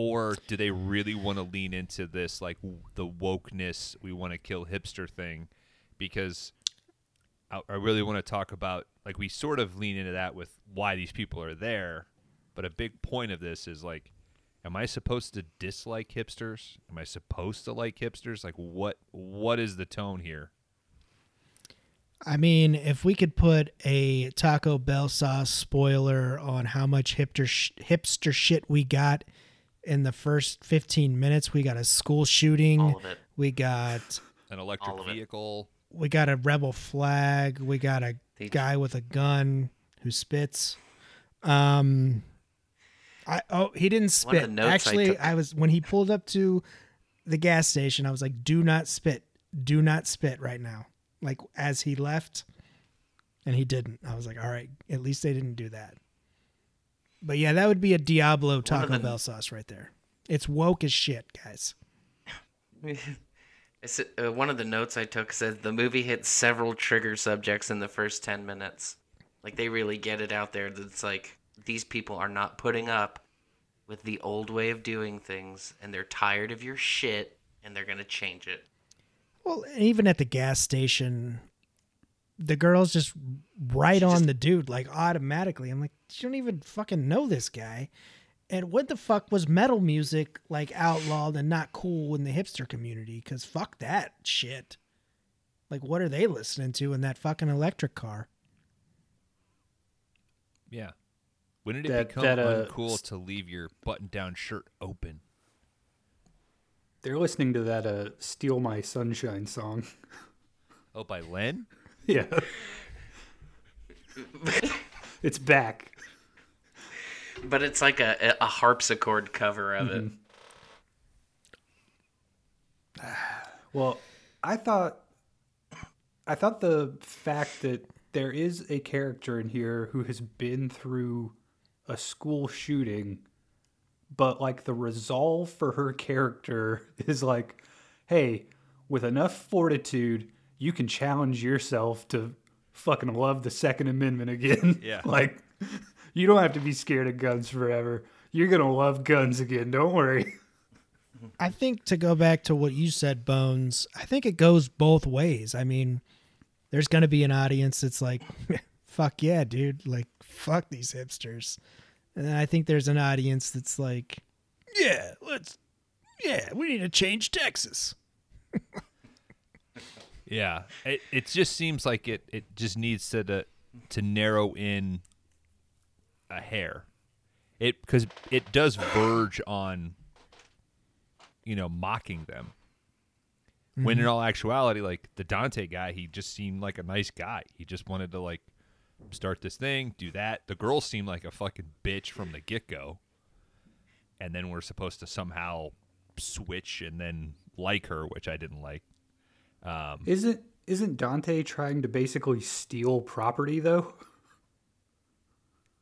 Or do they really want to lean into this like w- the wokeness we want to kill hipster thing? Because I, I really want to talk about like we sort of lean into that with why these people are there, but a big point of this is like am I supposed to dislike hipsters? Am I supposed to like hipsters? Like what what is the tone here? I mean, if we could put a Taco Bell sauce spoiler on how much hipster sh- hipster shit we got in the first 15 minutes, we got a school shooting, All of it. we got An electric All of it. vehicle. we got a rebel flag, we got a They- guy with a gun who spits. Um I oh, he didn't One of the spit. notes I Actually, I was when he pulled up to the gas station, I was like, "Do not spit. Do not spit right now." Like as he left, and he didn't. I was like, "All right, at least they didn't do that." But yeah, that would be a Diablo Taco the- Bell sauce right there. It's woke as shit, guys. [LAUGHS] Uh, one of the notes I took said the movie hits several trigger subjects in the first 10 minutes. Like, they really get it out there that it's like, these people are not putting up with the old way of doing things, and they're tired of your shit, and they're going to change it. Well, even at the gas station, the girl's just right on the dude, like automatically. I'm like, you don't even fucking know this guy. And what the fuck was metal music like outlawed and not cool in the hipster community? Because fuck that shit. Like, what are they listening to in that fucking electric car? Yeah. When did it That- become that, uh, uncool to leave your button-down shirt open? They're listening to that uh, "Steal My Sunshine" song. Oh, by Len? Yeah, it's back. But it's like a, a harpsichord cover of it. [SIGHS] Well, I thought I thought the fact that there is a character in here who has been through a school shooting, but like the resolve for her character [LAUGHS] is like, hey, with enough fortitude, you can challenge yourself to fucking love the Second Amendment again. [LAUGHS] Yeah. like you don't have to be scared of guns forever. You're gonna love guns again. Don't worry. I think to go back to what you said, Bones, I think it goes both ways. I mean, there's going to be an audience that's like, [LAUGHS] fuck yeah, dude. Like, fuck these hipsters. And I think there's an audience that's like, yeah, let's, yeah, we need to change Texas. [LAUGHS] Yeah, it it just seems like it it just needs to to, to narrow in a hair. It because it does verge on you know mocking them. When in mm-hmm. all actuality, like the Dante guy, he just seemed like a nice guy. He just wanted to like start this thing, do that. The girl seemed like a fucking bitch from the get go, and then we're supposed to somehow switch and then like her, which I didn't like. Isn't isn't Dante trying to basically steal property though?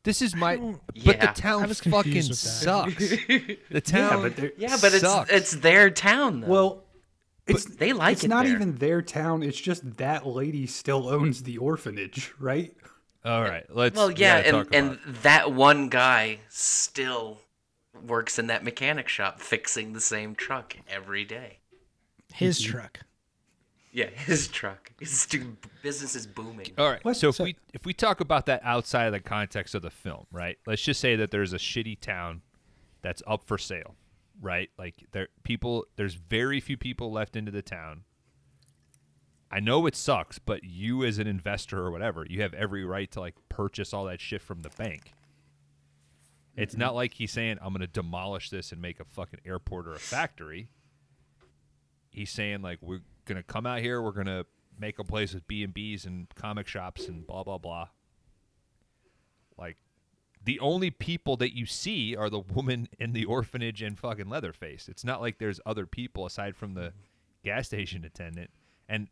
This is my, [LAUGHS] but Yeah. the town I fucking sucks. the town, but Yeah, but it's sucks. it's their town though. Well, it's they like it's it not there. even their town. It's just that lady still owns the orphanage, right? all right. Let's. well, yeah, gotta and talk and about it. that one guy still works in that mechanic shop fixing the same truck every day. His Mm-hmm. truck. Yeah, [LAUGHS] his truck. His stu- business is booming. All right. What? So if So- we if we talk about that outside of the context of the film, right? Let's just say that there's a shitty town that's up for sale, right? Like there people there's very few people left into the town. I know it sucks, but you as an investor or whatever, you have every right to like purchase all that shit from the bank. It's not like he's saying I'm going to demolish this and make a fucking airport or a factory. He's saying like we're going to come out here, we're going to make a place with B&Bs and comic shops and blah blah blah. Like the only people that you see are the woman [LAUGHS] in the orphanage and fucking Leatherface. It's not like there's other people aside from the gas station attendant. And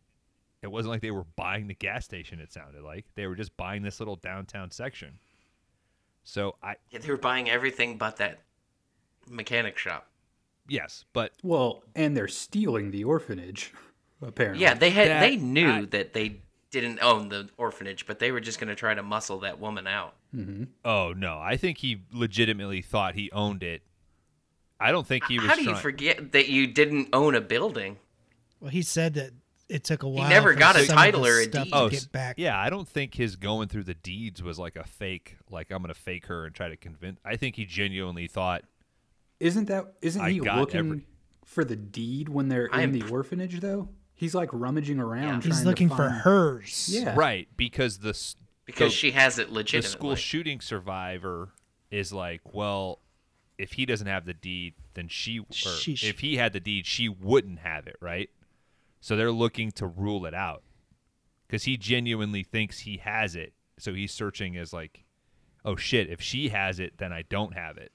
it wasn't like they were buying the gas station, it sounded like. They were just buying this little downtown section. So I Yeah, they were buying everything but that mechanic shop. yes, but Well, and they're stealing the orphanage, [LAUGHS] apparently. Yeah, they had That- they knew I- that they didn't own the orphanage, but they were just going to try to muscle that woman out. Mm-hmm. oh no, I think he legitimately thought he owned it. I don't think he was How do you forget that you didn't own a building? Well, he said that it took a while. He never got a title or a deed. To Oh, get back. yeah, I don't think his going through the deeds was like a fake. Like I'm gonna fake her and try to convince. I think he genuinely thought Isn't that isn't I he looking every- for the deed when they're I in am the orphanage though? He's like rummaging around. He's trying looking to for hers. Yeah. right because the Because the- she has it the legitimately. school shooting survivor is like, well, if he doesn't have the deed, then she, or Sheesh. if he had the deed, she wouldn't have it, right? So they're looking to rule it out because he genuinely thinks he has it. So he's searching as like, oh shit, if she has it, then I don't have it.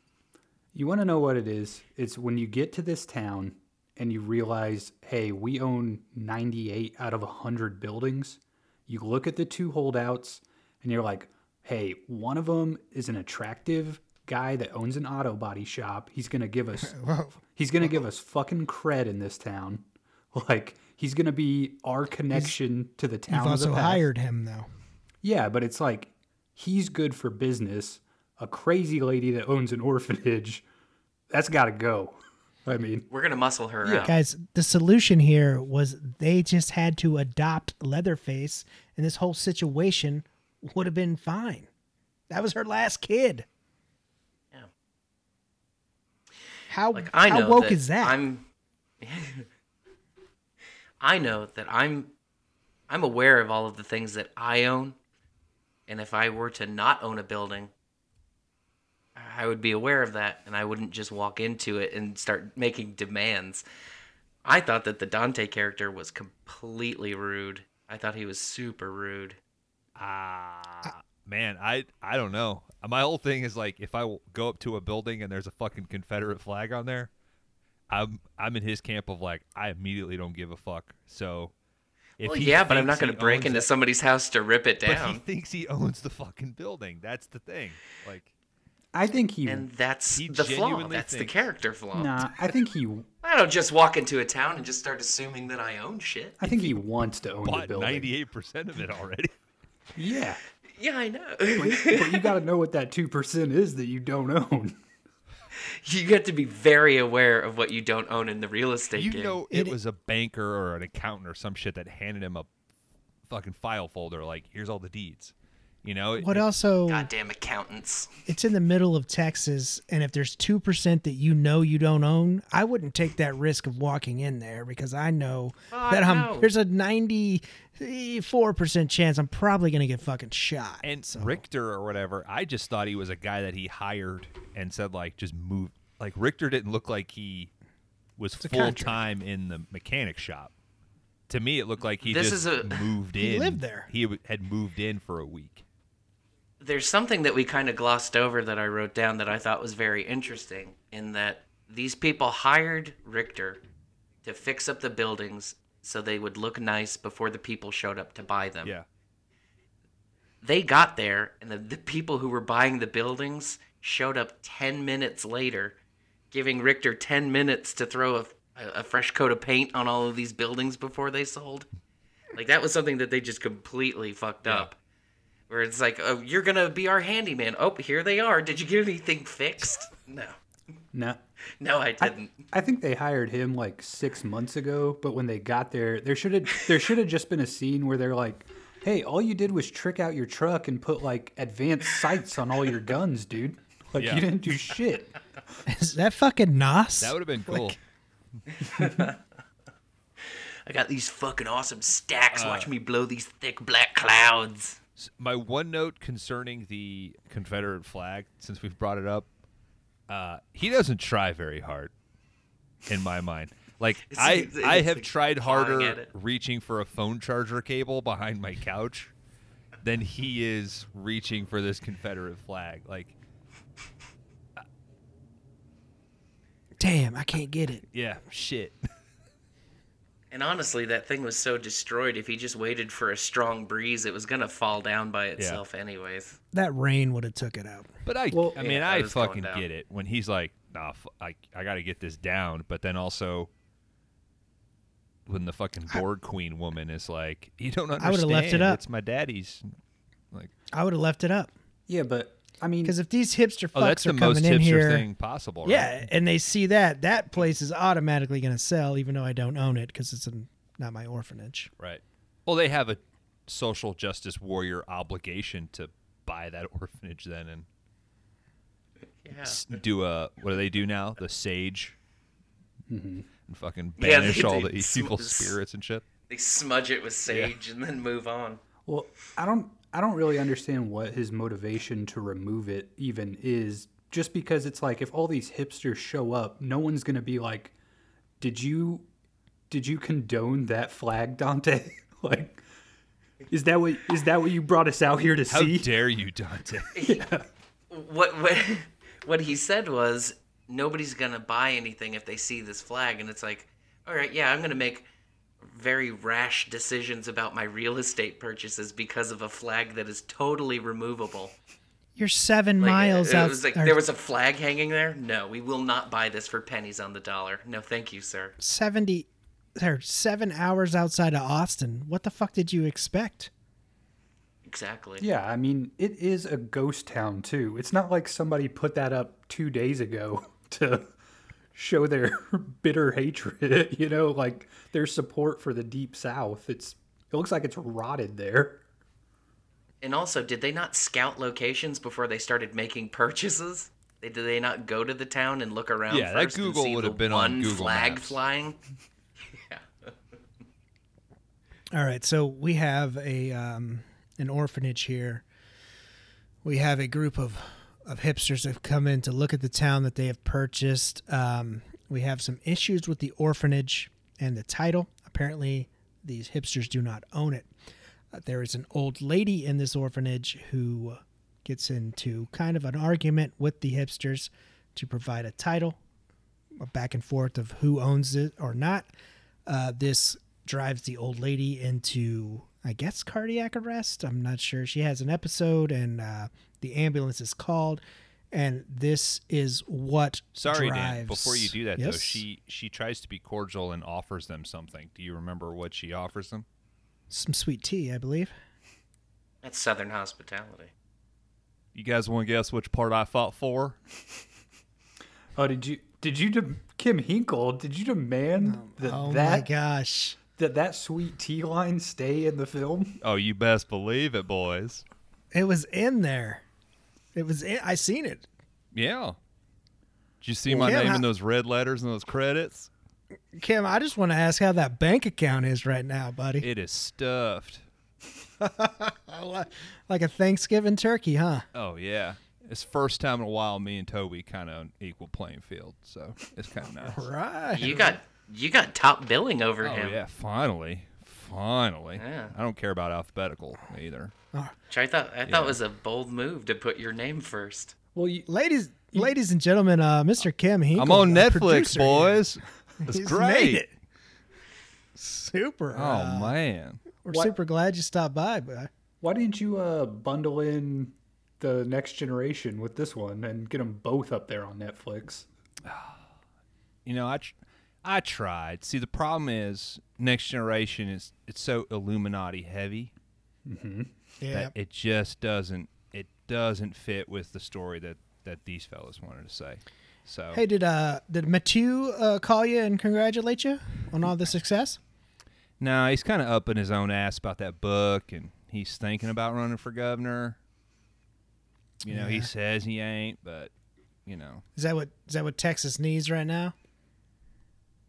You want to know what it is? It's when you get to this town and you realize, hey, we own 98 out of 100 buildings. You look at the two holdouts and you're like, hey, one of them is an attractive guy that owns an auto body shop. He's going to give us [LAUGHS] he's going to give us fucking cred in this town. [LAUGHS] Like he's going to be our connection to the town You've also hired him though. Yeah, but it's like he's good for business. A crazy lady that owns an orphanage, that's got to go. I mean, We're going to muscle her Yeah. out. Guys, the solution here was they just had to adopt Leatherface, and this whole situation would have been fine. That was her last kid. Yeah. How, Like I how know woke that is that? I'm [LAUGHS] I know that I'm I'm aware of all of the things that I own. And if I were to not own a building, I would be aware of that and I wouldn't just walk into it and start making demands. I thought that the Dante character was completely rude. I thought he was super rude. Ah, man, I I don't know. My whole thing is like, if I go up to a building and there's a fucking Confederate flag on there, I'm I'm in his camp of like, I immediately don't give a fuck. So, if well, he yeah, but I'm not going to break into it- somebody's house to rip it But he thinks he owns the fucking building. That's the thing. Like, I think he. And that's He the flaw. genuinely That's the character flaw. nah, I think he. [LAUGHS] I don't just walk into a town and just start assuming that I own shit. I think he wants to own the bought building. ninety eight percent of it already. Yeah, Yeah, I know. but, but you got to know what that two percent is that you don't own. [LAUGHS] you get to be very aware of what you don't own in the real estate You game. know, it, It- was a banker or an accountant or some shit that handed him a fucking file folder. Like, here's all the deeds. You know, It- what also, Goddamn accountants. it's in the middle of Texas, and if there's 2% that you know you don't own, I wouldn't take that risk of walking in there because I know oh, Fuck that I'm, no. there's a 94% chance I'm probably going to get fucking shot. And So- Richter or whatever, I just thought he was a guy that he hired and said like just move. Like Richter didn't look like he was full time in the mechanic shop. To me, it looked like he This just is a- moved in. He lived there. He had moved in for a week. There's something that we kind of glossed over that I wrote down that I thought was very interesting in that these people hired Richter to fix up the buildings so they would look nice before the people showed up to buy them. Yeah. They got there, and the, the people who were buying the buildings showed up 10 minutes later, giving Richter 10 minutes to throw a, a fresh coat of paint on all of these buildings before they sold. Like, that was something that they just completely fucked up. Where it's like, oh, you're going to be our handyman. Oh, here they are. Did you get anything fixed? No. No. No, I I, didn't. I think they hired him like six months ago, but when they got there, there should have there should have just been a scene where they're like, "Hey, all you did was trick out your truck and put like advanced sights on all your guns, dude. Like Yeah. you didn't do shit." Is that fucking Nos? That would have been cool. [LAUGHS] I got these fucking awesome stacks. Uh. Watch me blow these thick black clouds. My one note concerning the Confederate flag, since we've brought it up, uh, he doesn't try very hard, in my mind. Like It's- I, it's- I have like tried harder reaching for a phone charger cable behind my couch than he is reaching for this Confederate flag. Like, Damn, I can't get it. yeah, shit. [LAUGHS] And honestly, that thing was so destroyed. If he just waited for a strong breeze, it was gonna fall down by itself, anyways. That rain would have took it out. But I, Well- I mean, Yeah, I it fucking get it when he's like, "Nah, f- I, I got to get this down." But then also, when the fucking board queen woman is like, "You don't understand. I would've left it up. It's my daddy's." Like, I would have left it up Yeah, but I mean, because if these hipster fucks oh, that's are the most coming in hipster here, thing possible. Right? yeah, and they see that, that place is automatically going to sell, even though I don't own it because it's an, not my orphanage. right. Well, they have a social justice warrior obligation to buy that [LAUGHS] orphanage then and Yeah. do a what do they do now? The sage. Mm-hmm. And fucking Yeah, banish they- all they the evil s- spirits and shit. They smudge it with sage and then move on. well, I don't I don't really understand what his motivation to remove it even is. Just because it's like if all these hipsters show up, no one's gonna be like, "Did you did you condone that flag, Dante?" [LAUGHS] like, is that what is that what you brought us out here to How see? How dare you, Dante? [LAUGHS] yeah. What what what he said was nobody's gonna buy anything if they see this flag, and it's like, all right, yeah, I'm gonna make very rash decisions about my real estate purchases because of a flag that is totally removable. You're seven Like, miles it, out. was like or there was a flag hanging there. No, we will not buy this for pennies on the dollar. No, thank you, sir. 70 or seven hours outside of Austin. What the fuck did you expect? Exactly. Yeah, I mean, it is a ghost town too. It's not like somebody put that up two days ago [LAUGHS] to show their [LAUGHS] bitter hatred, [LAUGHS] you know, like their support for the deep south. It's it looks like it's rotted there. And also, did they not scout locations before they started making purchases? They, did they not go to the town and look around Yeah, that first and Google see would the have been on one Google flag Maps. flying? Yeah. [LAUGHS] All right, so we have a um, an orphanage here. We have a group of of hipsters have come in to look at the town that they have purchased. Um, we have some issues with the orphanage and the title. Apparently, these hipsters do not own it. Uh, there is an old lady in this orphanage who gets into kind of an argument with the hipsters to provide a title, a back and forth of who owns it or not. Uh, this drives the old lady into, I guess, cardiac arrest. I'm not sure. She has an episode, and uh, the ambulance is called. And this is what Sorry, drives... Dan. Before you do that, though, she she tries to be cordial and offers them something. Do you remember what she offers them? some sweet tea, I believe. That's Southern hospitality. You guys want to guess which part I fought for? Oh, did you did you de- Kim Henkel? Did you demand that Oh my that gosh! That that sweet tea line stay in the film? Oh, you best believe it, boys. It was in there. It was. In, I seen it. Yeah. Did you see my Kim, name how- in those red letters and those credits? Kim, I just want to ask how that bank account is right now, buddy. It is stuffed. [LAUGHS] like a Thanksgiving turkey, huh? Oh yeah. It's first time in a while me and Tobe kind of on equal playing field, so it's kind of nice. [LAUGHS] Right. You got you got top billing over Oh him. yeah, finally, finally. Yeah. I don't care about alphabetical either. Which I thought I thought was a bold move to put your name first. Well, you, ladies, ladies and gentlemen, uh, Mr. Kim Henkel, I'm on Netflix, producer boys. [LAUGHS] It's He's great. made it. Super. Oh uh, man. We're What- super glad you stopped by, but Why didn't you uh, bundle in the next generation with this one and get them both up there on Netflix? [SIGHS] You know, I tr- I tried. See, the problem is next generation is it's so Illuminati heavy yeah. that it just doesn't it doesn't fit with the story that that these fellas wanted to say. So Hey, did uh did Matthew uh, call you and congratulate you on all the success? no, he's kind of up in his own ass about that book, and he's thinking about running for governor. You know, he says he ain't, but you know, Is that what is that what Texas needs right now?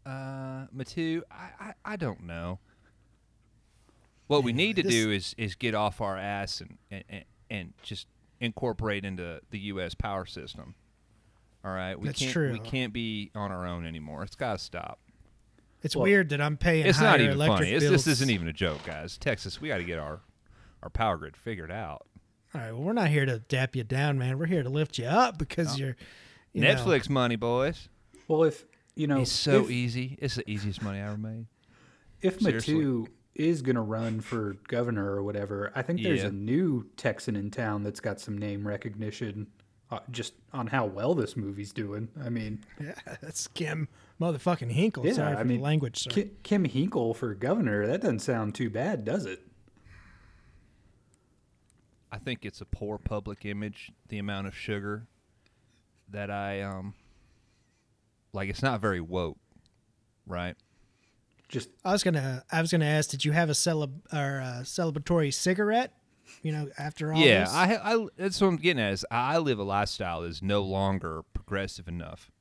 Uh, Matu, I, I, I don't know. What we need to this- do is is get off our ass and, and, and, and just incorporate into the U.S. power system. All right, we That's can't true. we can't be on our own anymore. It's got to stop. It's Well, weird that I'm paying. It's not even electric funny. Bills. this isn't even a joke, guys. Texas, we got to get our our power grid figured out. All right, well, we're not here to dap you down, man. We're here to lift you up because you're you know- Netflix money, boys. Well, if you know, It's so if, easy. It's the easiest money I ever made. if seriously. Matu is gonna run for governor or whatever, I think there's Yeah. a new Texan in town that's got some name recognition, uh, just on how well this movie's doing. I mean, Yeah, [LAUGHS] that's Kim motherfucking Henkel. yeah, Sorry for I mean, the language, sir. Ki- Kim Henkel for governor. That doesn't sound too bad, does it? I think it's a poor public image. The amount of sugar that I um like, it's not very woke, right? Just I was gonna I was gonna ask, did you have a celeb or a celebratory cigarette? You know, after all yeah, this? I, I that's what I'm getting at. Is I live a lifestyle that is no longer progressive enough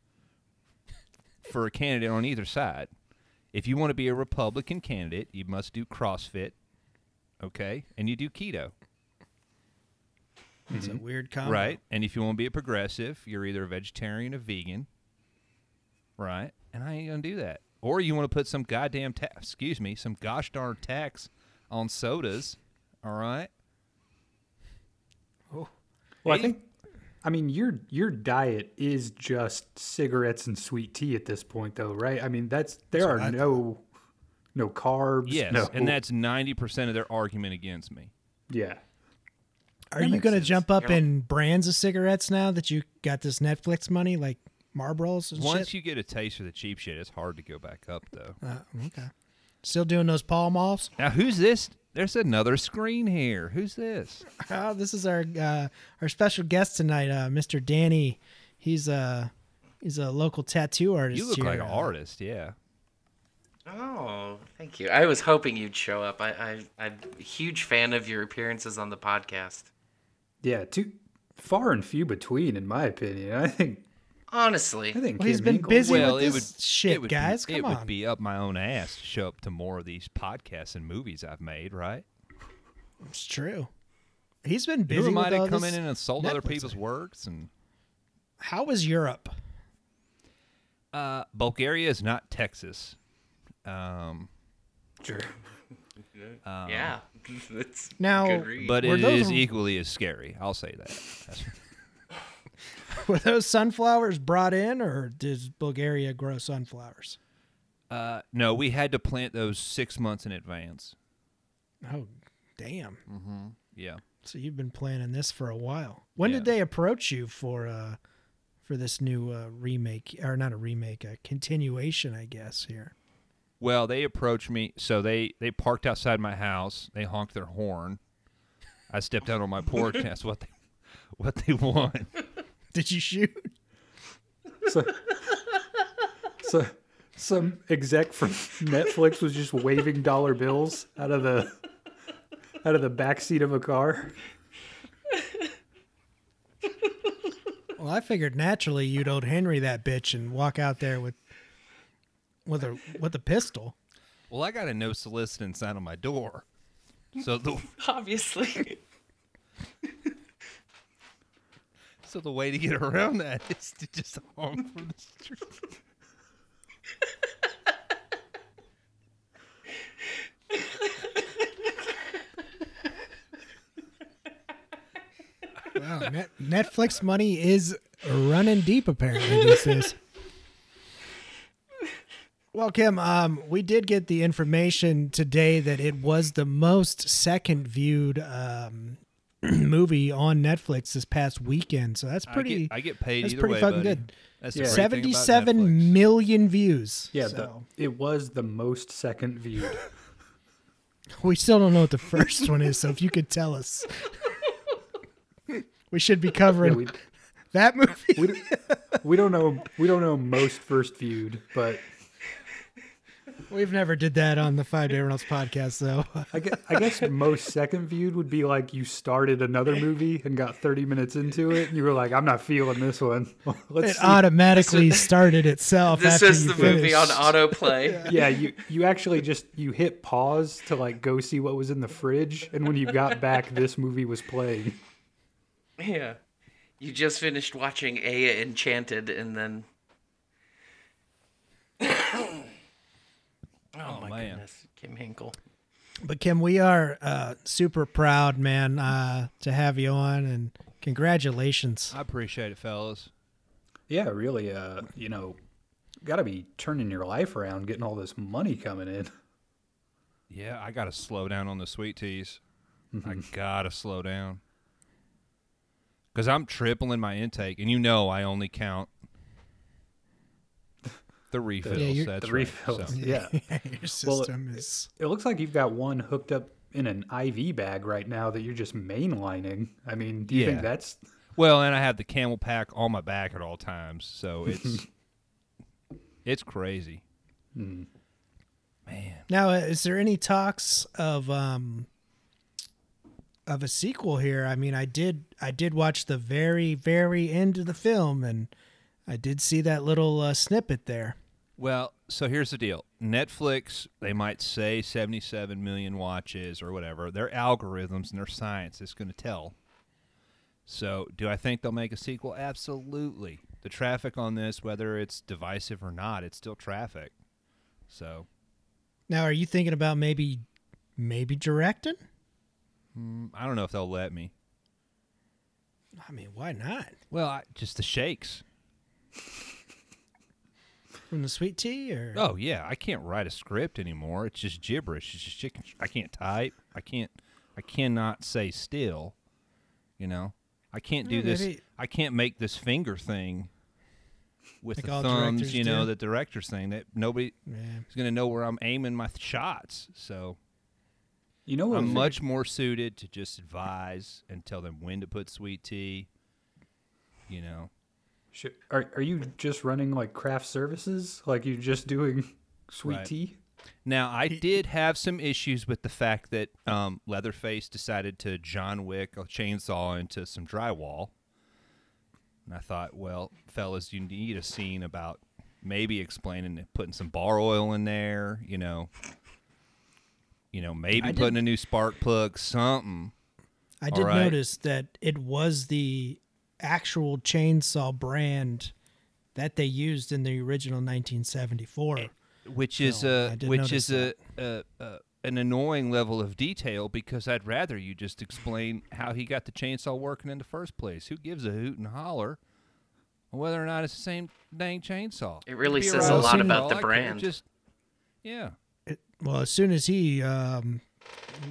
for a candidate on either side. If you want to be a Republican candidate, you must do CrossFit, okay, and you do keto. it's a mm-hmm. weird combo. Right. And if you want to be a progressive, you're either a vegetarian or vegan. Right. And I ain't going to do that. Or you want to put some goddamn tax, excuse me, some gosh darn tax on sodas. All right. Oh, well, I think. I mean, your your diet is just cigarettes and sweet tea at this point, though, right? I mean, that's there what are I no no carbs. Yes. no, And that's 90% of their argument against me. yeah. Are That you gonna jump up Yeah. in brands of cigarettes now that you got this Netflix money, like Marlboros and Once shit? you get a taste for the cheap shit, it's hard to go back up, though. Uh, okay. Still doing those Pall Malls? Now, who's this? There's another screen here. Who's this? Oh, [LAUGHS] this is our uh, our special guest tonight, uh, Mr. Danny. He's a he's a local tattoo artist. You look here. like an Uh, artist, yeah. Oh, thank you. I was hoping you'd show up. I, I, I'm a huge fan of your appearances on the podcast. Yeah, too far and few between, in my opinion. I think Honestly, I think Well, he's Kim been Hinkle- busy well, with it this would shit, it would guys. Be, Come it on. would be up my own ass to show up to more of these podcasts and movies I've made, right? It's true. He's been Who busy am with I to come in and insult other people's thing. works? And How was Europe? uh, Bulgaria is not Texas. Um, Sure. [LAUGHS] yeah. [LAUGHS] It's Now- but Were it those- is equally as scary. I'll say that. [LAUGHS] Were those sunflowers brought in, or does Bulgaria grow sunflowers? uh, no, we had to plant those six months in advance. Oh, damn! Yeah. So you've been planning this for a while. When did they approach you for uh for this new uh, remake, or not a remake, a continuation, I guess here? Well, they approached me, so they they parked outside my house. They honked their horn. I stepped out on my porch. and [LAUGHS] That's what they what they want. [LAUGHS] Did you shoot? So, so some exec from Netflix was just waving dollar bills out of the out of the back seat of a car. Well, I figured naturally you'd old Henry that bitch and walk out there with with a with a pistol. Well, I got a no soliciting sign on my door. So the [LAUGHS] Obviously. [LAUGHS] so the way to get around that [LAUGHS] is to just honk from the street. Wow, Net- Netflix money is running deep apparently this is. Well, Kim, um, we did get the information today that it was the most second viewed um, [CLEARS THROAT] movie on Netflix this past weekend. So that's I pretty. get, I get paid that's either pretty way, fucking buddy. good. That's Yeah. great thing about Seventy-seven Netflix. million views. Yeah, so the, it was the most second viewed. [LAUGHS] we still don't know what the first one is. So if you could tell us, we should be covering Yeah, we, that movie. we, don't- we don't know we don't know most first viewed, but We've never did that on the Five Day Rentals podcast, though. I guess, I guess most second viewed would be like you started another movie and got 30 minutes into it and you were like, I'm not feeling this one. [LAUGHS] Let's It see. automatically started itself. This after is you the movie on finished. autoplay. [LAUGHS] yeah, you you actually just you hit pause to like go see what was in the fridge and when you got back this movie was playing. Yeah. You just finished watching Aya Enchanted and then. [LAUGHS] oh, my man. goodness. Kim Henkel. But Kim, we are uh, super proud, man, uh, to have you on, and congratulations. I appreciate it, fellas. Yeah, really uh, you know, got to be turning your life around getting all this money coming in. Yeah, I gotta slow down on the sweet teas. I gotta slow down because I'm tripling my intake, and you know I only count the refills. you're- that's the right. refills. So- Yeah. [LAUGHS] Your [LAUGHS] system is. It looks like you've got one hooked up in an IV bag right now that you're just mainlining. I mean, do you think that's Well, and I have the CamelBak on my back at all times, so [LAUGHS] it's it's crazy. Man, Now, uh, is there any talks of um of a sequel here? I mean, I did I did watch the very very end of the film, and I did see that little uh, snippet there. Well, so here's the deal. Netflix, they might say 77 million watches or whatever. Their algorithms and their science is going to tell. So, do I think they'll make a sequel? Absolutely. The traffic on this, whether it's divisive or not, it's still traffic. So, Now, are you thinking about maybe maybe directing? mm, I don't know if they'll let me. I mean, why not? Well, I, just the shakes. From the sweet tea, or Oh yeah, I can't write a script anymore. It's just gibberish. It's just chicken. I can't type. I can't. I cannot say still. You know, I can't do Yeah, this. maybe- I can't make this finger thing with Like the thumbs. directors You know, do. the director's thing that nobody yeah. is going to know where I'm aiming my th- shots. So you know what I'm was- much more suited to just advise and tell them when to put sweet tea. You know, Should, are are you just running like craft services? Like you're just doing [LAUGHS] sweet Right. tea? Now, I did have some issues with the fact that um, Leatherface decided to John Wick a chainsaw into some drywall. And I thought, well, fellas, you need a scene about maybe explaining it, putting some bar oil in there, you know. You know, maybe I putting did- a new spark plug, something. I did right. notice that it was the actual chainsaw brand that they used in the original 1974. which is film. I a did which is a, a, a an annoying level of detail because I'd rather you just explain how he got the chainsaw working in the first place. Who gives a hoot and holler whether or not it's the same dang chainsaw? It really Be says a lot about the brand. Just yeah, It, well, as soon as he um,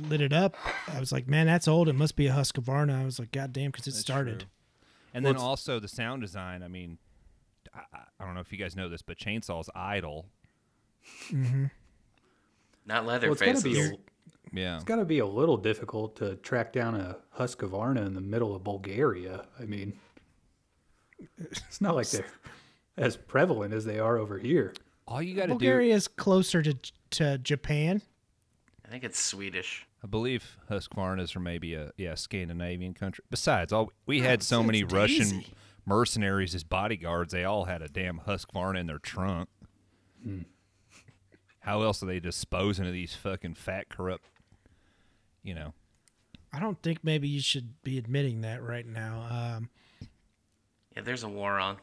lit it up, I was like, "Man, that's old. It must be a Husqvarna." I was like, "God damn," because it That's started. true. And Well, then also the sound design. I mean, I, I- I don't know if you guys know this, but chainsaws idle. Mm-hmm. Not Well, it's Leatherface. gotta be a, Yeah, it's got to be a little difficult to track down a Husqvarna in the middle of Bulgaria. I mean, it's not like they're as prevalent as they are over here. all you got to do. Bulgaria is closer to to Japan. I think it's Swedish. I believe Husqvarnas are maybe a yeah Scandinavian country. Besides, all we had so many it's Russian easy. mercenaries as bodyguards. They all had a damn Husqvarna in their trunk. How else are they disposing of these fucking fat, corrupt? You know, I don't think maybe you should be admitting that right now. Um, Yeah, there's a war on.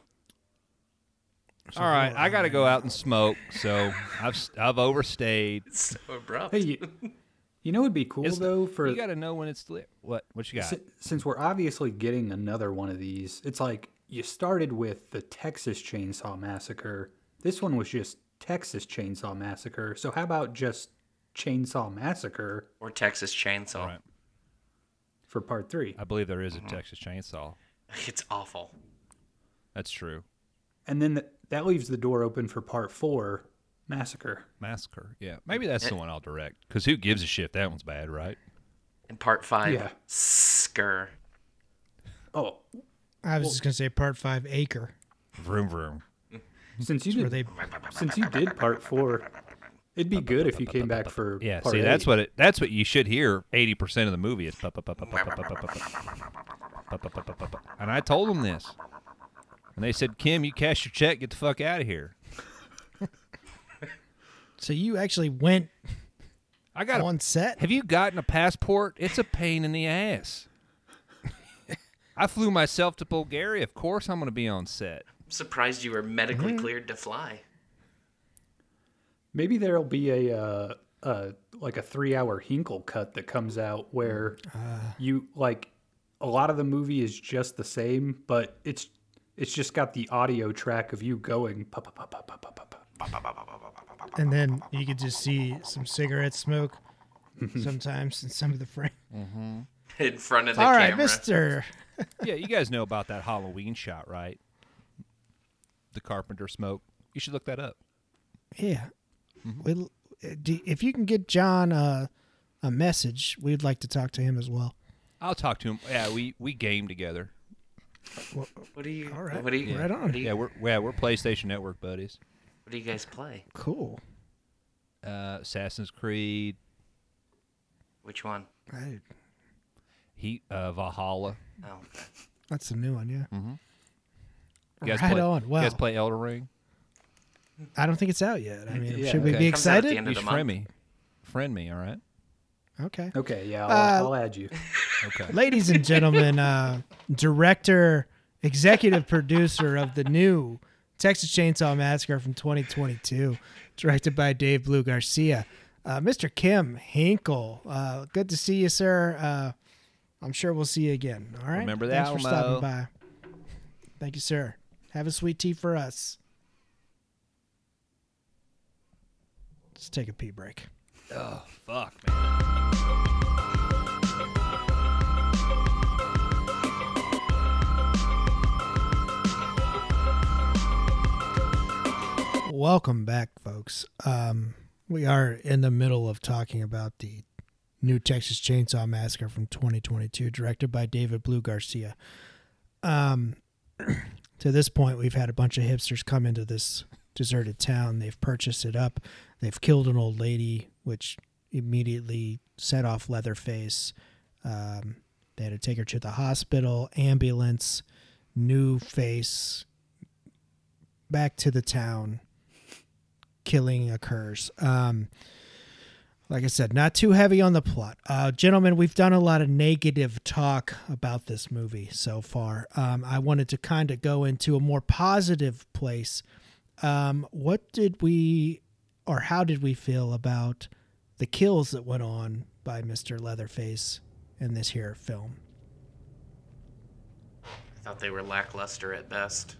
so all right. I got to go out and smoke, so I've s- I've overstayed. It's [LAUGHS] so abrupt. Hey, you, [LAUGHS] you know, it'd be cool It's- though for you got to know when it's lit. What what you got? si- since we're obviously getting another one of these. It's like you started with the Texas Chainsaw Massacre. This one was just Texas Chainsaw Massacre. So how about just Chainsaw Massacre Or Texas Chainsaw. Right. for part three? I believe there is a mm-hmm. Texas Chainsaw. [LAUGHS] It's awful. That's true. And then th- that leaves the door open for part four, Massacre. Massacre. Yeah. Maybe that's the one I'll direct. Because who gives a shit? That one's bad, right? And part five. Yeah. Skur. Oh. I was well, just gonna say part five acre. Vroom vroom. Since you did, they... since you did part four, it'd be good if you came back for yeah. see, eight. that's what it. That's what you should hear. Eighty percent of the movie is. [LAUGHS] And I told them this, and they said, "Kim, you cash your check, get the fuck out of here." So you actually went I got. on A, set. have you gotten a passport? It's a pain in the ass. I flew myself to Bulgaria. Of course, I'm going to be on set. I'm surprised you were medically Mm-hmm. cleared to fly. Maybe there'll be a uh, uh, like a three-hour Henkel cut that comes out where you like a lot of the movie is just the same, but it's it's just got the audio track of you going. And then you could just see some cigarette smoke sometimes in some of the frame. In front of the All right, camera. Mister. [LAUGHS] yeah, you guys know about that Halloween shot, right? The Carpenter smoke. You should look that up. Yeah. Mm-hmm. We'll, uh, do, if you can get John uh, a message, we'd like to talk to him as well. I'll talk to him. Yeah, we we game together. What are you? All right. What do you? Right on. What do you, Yeah, we're yeah we're PlayStation Network buddies. What do you guys play? Cool. Uh, Assassin's Creed, Which one? Right. Heat, uh, Valhalla. Oh. That's a new one, yeah. You guys Right play, on. You guys play Elden Ring? I don't think it's out yet. I mean, Yeah, should we okay. be Comes out at the excited? end You of the should friend month. me. Friend me, all right? Okay. Okay, yeah, I'll, Uh, I'll add you. [LAUGHS] Okay. Ladies and gentlemen, [LAUGHS] uh, director, executive producer of the new Texas Chainsaw Massacre from 2022, directed by Dave Blue Garcia, uh, Mr. Kim Henkel. Uh, good to see you, sir. Uh, I'm sure we'll see you again. All right. Remember the Thanks for stopping by. Thank you, sir. Have a sweet tea for us. Let's take a pee break. Oh, fuck, man. Welcome back, folks. Um, we are in the middle of talking about the new Texas Chainsaw Massacre from 2022, directed by David Blue Garcia. Um, [CLEARS THROAT] to this point, we've had a bunch of hipsters come into this deserted town. They've purchased it up. They've killed an old lady, which immediately set off Leatherface. Um, they had to take her to the hospital, ambulance, new face, back to the town killing occurs. Um, like I said, not too heavy on the plot. Uh, gentlemen, we've done a lot of negative talk about this movie so far. Um, I wanted to kind of go into a more positive place. Um, what did we, or how did we feel about the kills that went on by Mr. Leatherface in this here film? I thought they were lackluster at best.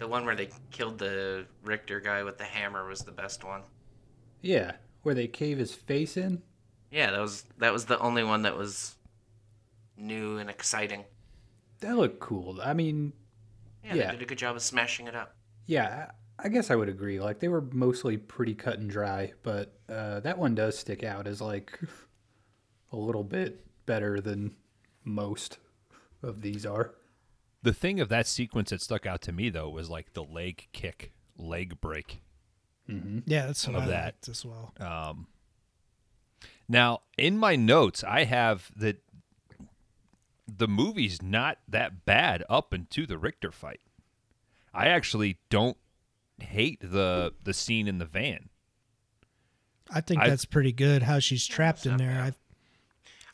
The one where they killed the Richter guy with the hammer was the best one. Yeah, where they cave his face in. Yeah, that was that was the only one that was new and exciting. That looked cool. I mean, Yeah, Yeah. they did a good job of smashing it up. yeah, I I guess I would agree. Like they were mostly pretty cut and dry, but uh, that one does stick out as like [LAUGHS] a little bit better than most of these are. The thing of that sequence that stuck out to me, though, was like the leg kick, leg break. Yeah, that's what Of I that. liked as well. Um, now, in my notes, I have that the movie's not that bad up into the Richter fight. I actually don't hate the the scene in the van. I think I- that's pretty good how she's trapped in there. I,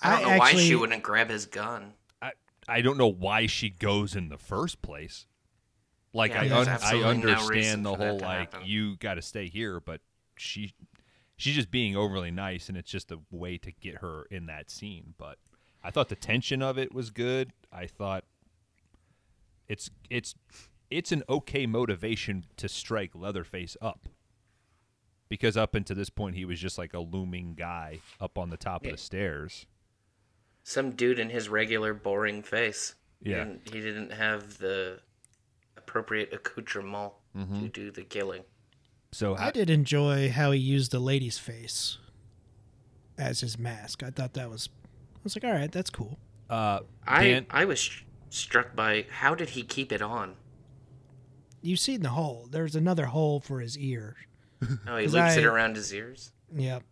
I don't know why she wouldn't grab his gun. I I don't know why she goes in the first place. Like Yeah, I un- I absolutely no understand the whole like happen. you got to stay here, but she she's just being overly nice, and it's just a way to get her in that scene. But I thought the tension of it was good. I thought it's it's it's an okay motivation to strike Leatherface up. Because up until this point, he was just like a looming guy up on the top Yeah. of the stairs. Some dude in his regular boring face. Yeah. didn't- He didn't have the appropriate accoutrement Mm-hmm. to do the killing. So I ha- did enjoy how he used the lady's face as his mask. I thought that was. I was like, all right, that's cool. uh, I Dan, I was sh- struck by how did he keep it on? You seen the hole? There's another hole for his ear. Oh, he [LAUGHS] loops it around his ears. Yep.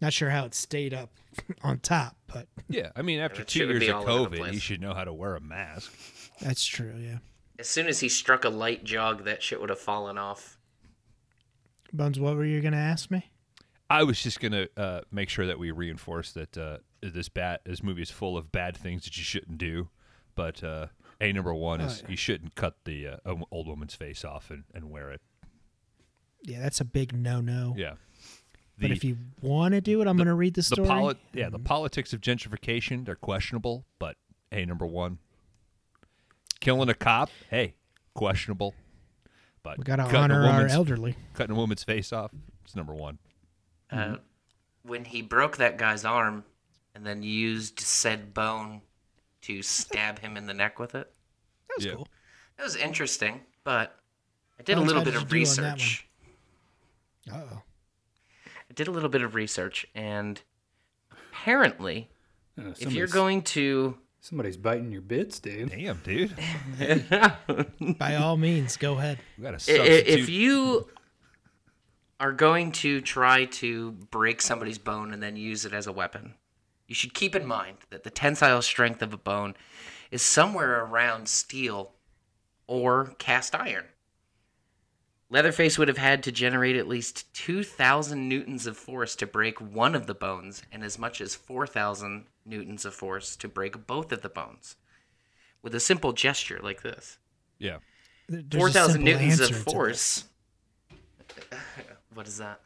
Not sure how it stayed up [LAUGHS] on top, but yeah, I mean, after that two shit would years be of all over the COVID, you should know how to wear a mask. that's true. Yeah. As soon as he struck a light jog, that shit would have fallen off. Buns, what were you gonna ask me? I was just gonna uh, make sure that we reinforce that uh, this bad this movie is full of bad things that you shouldn't do. But uh, a number one is Oh, yeah. you shouldn't cut the uh, old woman's face off and, and wear it. Yeah, that's a big no-no. Yeah. But if you want to do it, I'm gonna read the the story. poli- yeah the politics of gentrification they're questionable, but hey, number one. Killing a cop, hey, questionable. But we gotta cutting a honor our woman's- elderly. Cutting a woman's face off, it's number one. Uh, when he broke that guy's arm and then used said bone to stab him in the neck with it, That was Yeah. cool. that was interesting. But I did a little bit of you on that research. Oh, I did a little bit of research, and apparently, Uh, if you're going to somebody's biting your bits, dude. Damn, dude, [LAUGHS] by all means, go ahead. we got a I- i- substitute. if you are going to try to break somebody's bone and then use it as a weapon, you should keep in mind that the tensile strength of a bone is somewhere around steel or cast iron. Leatherface would have had to generate at least 2,000 newtons of force to break one of the bones and as much as 4,000 newtons of force to break both of the bones. With a simple gesture like this. yeah, there's Four thousand newtons of force. [LAUGHS] what is that?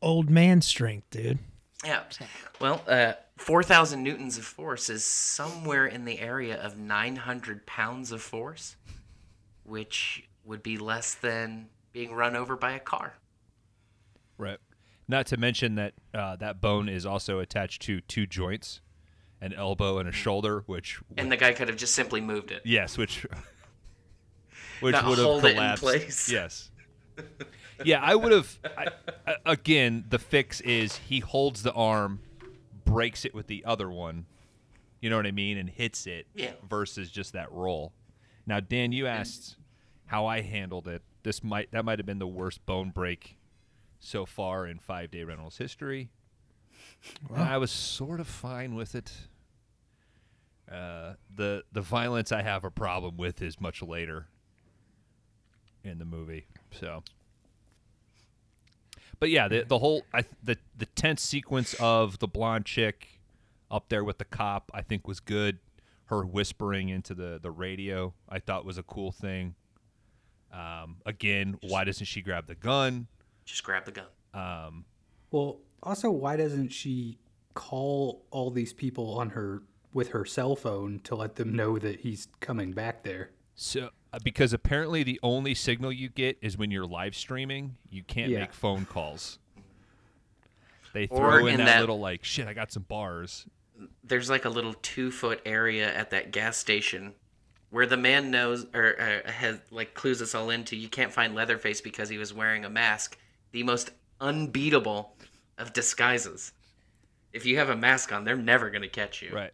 Old man strength, dude. Yeah. Well, uh, four thousand newtons of force is somewhere in the area of nine hundred pounds of force, which would be less than being run over by a car. Right. Not to mention that uh, that bone is also attached to two joints, an elbow and a shoulder, which And the guy could have just simply moved it. yes, which [LAUGHS] which Not would have hold it in collapsed. [LAUGHS] Yes. Yeah, I would have. I- again, the fix is he holds the arm, breaks it with the other one. You know what I mean, and hits it. Yeah. Versus just that roll. Now, Dan, you asked how I handled it. This might that might have been the worst bone break so far in five day rentals history. And I was sort of fine with it. Uh, the the violence I have a problem with is much later in the movie. So, but yeah, the the whole I the the tense sequence of the blonde chick up there with the cop I think was good. Her whispering into the the radio I thought was a cool thing. Um, again, why doesn't she grab the gun? Just grab the gun. Um, Well, also, why doesn't she call all these people on her with her cell phone to let them know that he's coming back there? So, uh, because apparently the only signal you get is when you're live streaming, you can't Yeah. make phone calls. They Or throw in, in that, that- little like, shit, I got some bars. There's like a little two foot area at that gas station where the man knows or uh, has like clues us all into you can't find Leatherface because he was wearing a mask. The most unbeatable of disguises. If you have a mask on, they're never gonna catch you. Right.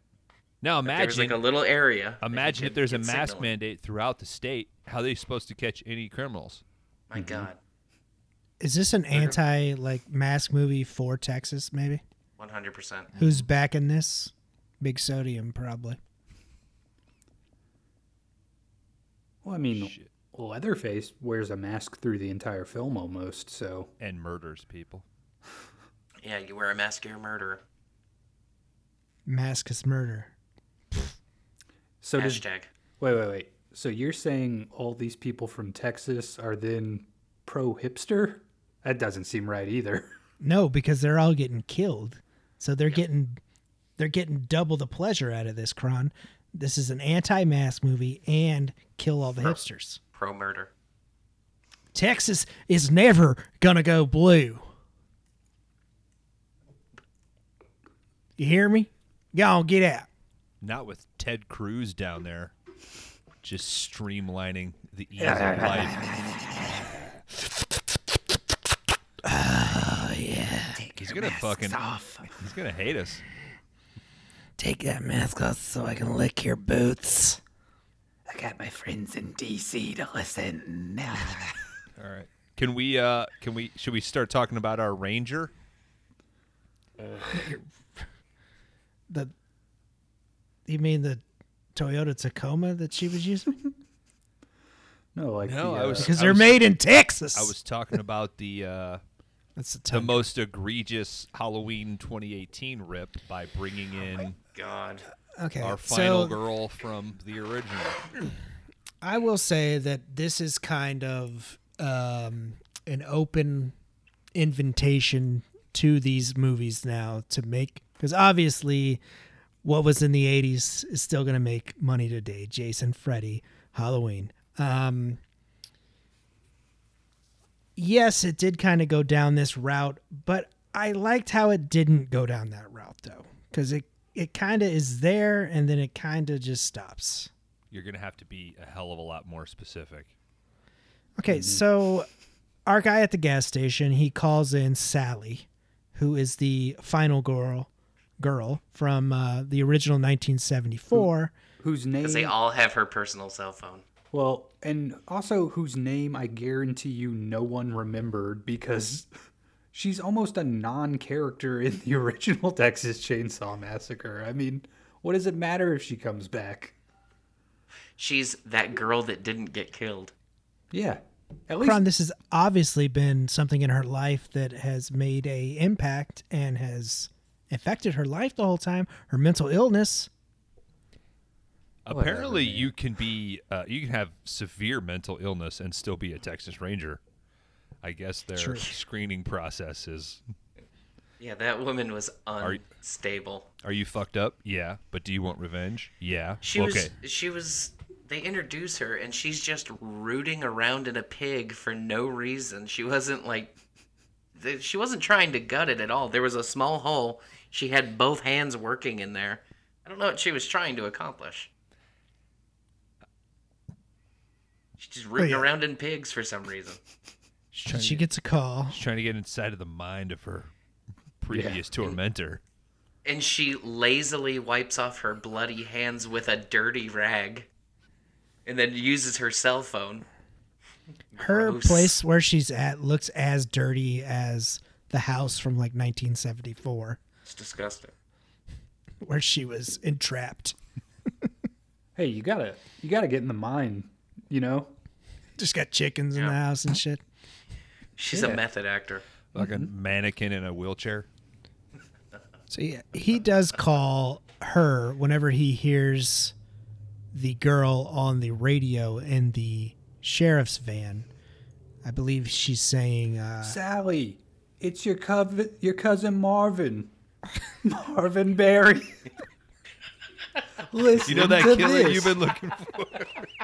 Now There's imagine, like a little area. that you imagine if there's a mask signal in. mandate throughout the state. How are they supposed to catch any criminals? My God, Is this an anti like mask movie for Texas? Maybe. one hundred percent. Who's backing this? Big Sodium, probably. Well, I mean, Shit. Leatherface wears a mask through the entire film almost, so And murders people. Yeah, you wear a mask, you're a murderer. Mask is murder. so does wait, wait, wait. So you're saying all these people from Texas are then pro hipster? That doesn't seem right either. No, because they're all getting killed. So they're getting they're getting double the pleasure out of this, Kron. This is an anti-mask movie and kill all the hipsters. Pro murder. Texas is never gonna go blue. You hear me? Y'all get out. Not with Ted Cruz down there, just streamlining the ease of life. Oh yeah. He's gonna fucking. He's gonna hate us. Take that mask off so I can lick your boots. I got my friends in DC to listen. [LAUGHS] All right. Can we? uh Can we? Should we start talking about our Ranger? [LAUGHS] The you mean the Toyota Tacoma that she was using? [LAUGHS] No, like No, the, I uh, was- Because they're made in Texas. I was talking about the uh That's the, the most egregious Halloween 2018 rip by bringing in God. okay. our final so girl from the original. I will say that this is kind of um, an open invitation to these movies now to make because obviously what was in the 80s is still going to make money today jason freddy halloween um, yes it did kind of go down this route but i liked how it didn't go down that route though because it, it kind of is there and then it kind of just stops You're gonna have to be a hell of a lot more specific. Okay, so our guy at the gas station, he calls in Sally, who is the final girl girl from uh, the original 1974. whose name? Because they all have her personal cell phone. Well, and also whose name I guarantee you no one remembered because she's almost a non-character in the [LAUGHS] original Texas Chainsaw Massacre. I mean, what does it matter if she comes back? She's that girl that didn't get killed. Yeah, at least Kron, this has obviously been something in her life that has made a impact and has affected her life the whole time. Her mental illness. Apparently, you can be uh, you can have severe mental illness and still be a Texas Ranger. I guess their True. screening process is: Yeah, that woman was unstable. Are you fucked up? Yeah, but do you want revenge? Yeah. She okay. was she was they introduce her and she's just rooting around in a pig for no reason. She wasn't like she wasn't trying to gut it at all. There was a small hole. She had both hands working in there. I don't know what she was trying to accomplish. She's just rooting yeah. around in pigs for some reason. Trying She to- gets a call. She's trying to get inside of the mind of her previous tormentor. And she lazily wipes off her bloody hands with a dirty rag. And then uses her cell phone. Her Gross. place where she's at looks as dirty as the house from like 1974 It's disgusting. where she was entrapped. [LAUGHS] hey, you gotta you gotta get in the mind, you know. Just got chickens in the house and shit. She's Yeah. a method actor. Like a mannequin in a wheelchair. So yeah, he does call her whenever he hears the girl on the radio in the sheriff's van. I believe she's saying, uh, Sally, it's your cousin, your cousin Marvin, Marvin Barry. Listen [LAUGHS] You know that to killer this. you've been looking for? [LAUGHS]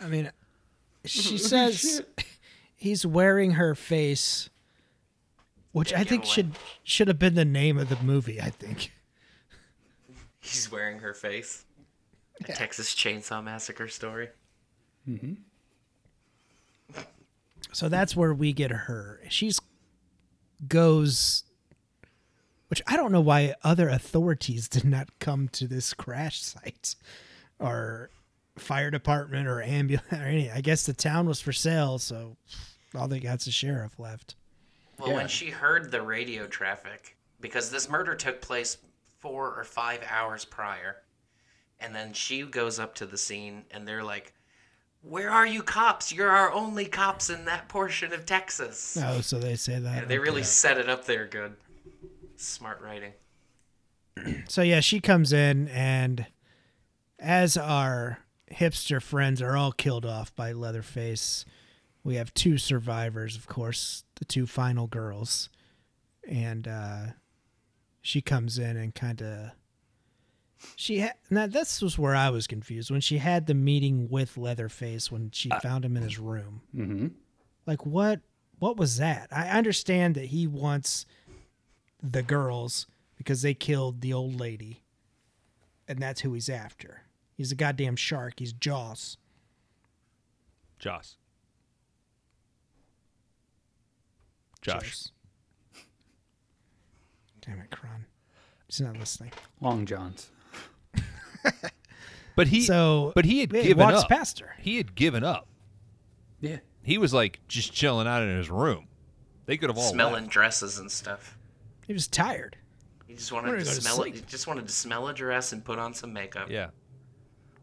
I mean, she says he's wearing her face, which I think away. should should have been the name of the movie. I think. He's wearing her face. A Texas Chainsaw Massacre story. Mm-hmm. So that's where we get her. She's goes which I don't know why other authorities [LAUGHS] did not come to this crash site or fire department or ambulance [LAUGHS] or any. I guess the town was for sale, so all they got's a sheriff left. Well, Yeah. when she heard the radio traffic, because this murder took place four or five hours prior, and then she goes up to the scene and they're like, Where are you cops? You're our only cops in that portion of Texas. Oh, so they say that. And they really Okay. set it up there good. Smart writing. [CLEARS THROAT] So yeah, she comes in and as our hipster friends are all killed off by Leatherface we have two survivors, of course, the two final girls, and uh, she comes in and kind of she had now this was where I was confused when she had the meeting with Leatherface when she found him in his room. Mm-hmm. Like what what was that? I understand that he wants the girls because they killed the old lady, and that's who he's after. He's a goddamn shark. He's Jaws. Joss. Josh. Cheers. Damn it, Kron. He's not listening. Long Johns. But he So, but he had he given walks up. past her. He had given up. Yeah. He was like just chilling out in his room. They could have all Smelling left. dresses and stuff. He was tired. He just wanted Wanted to to smell it. He just wanted to smell a dress and put on some makeup. Yeah.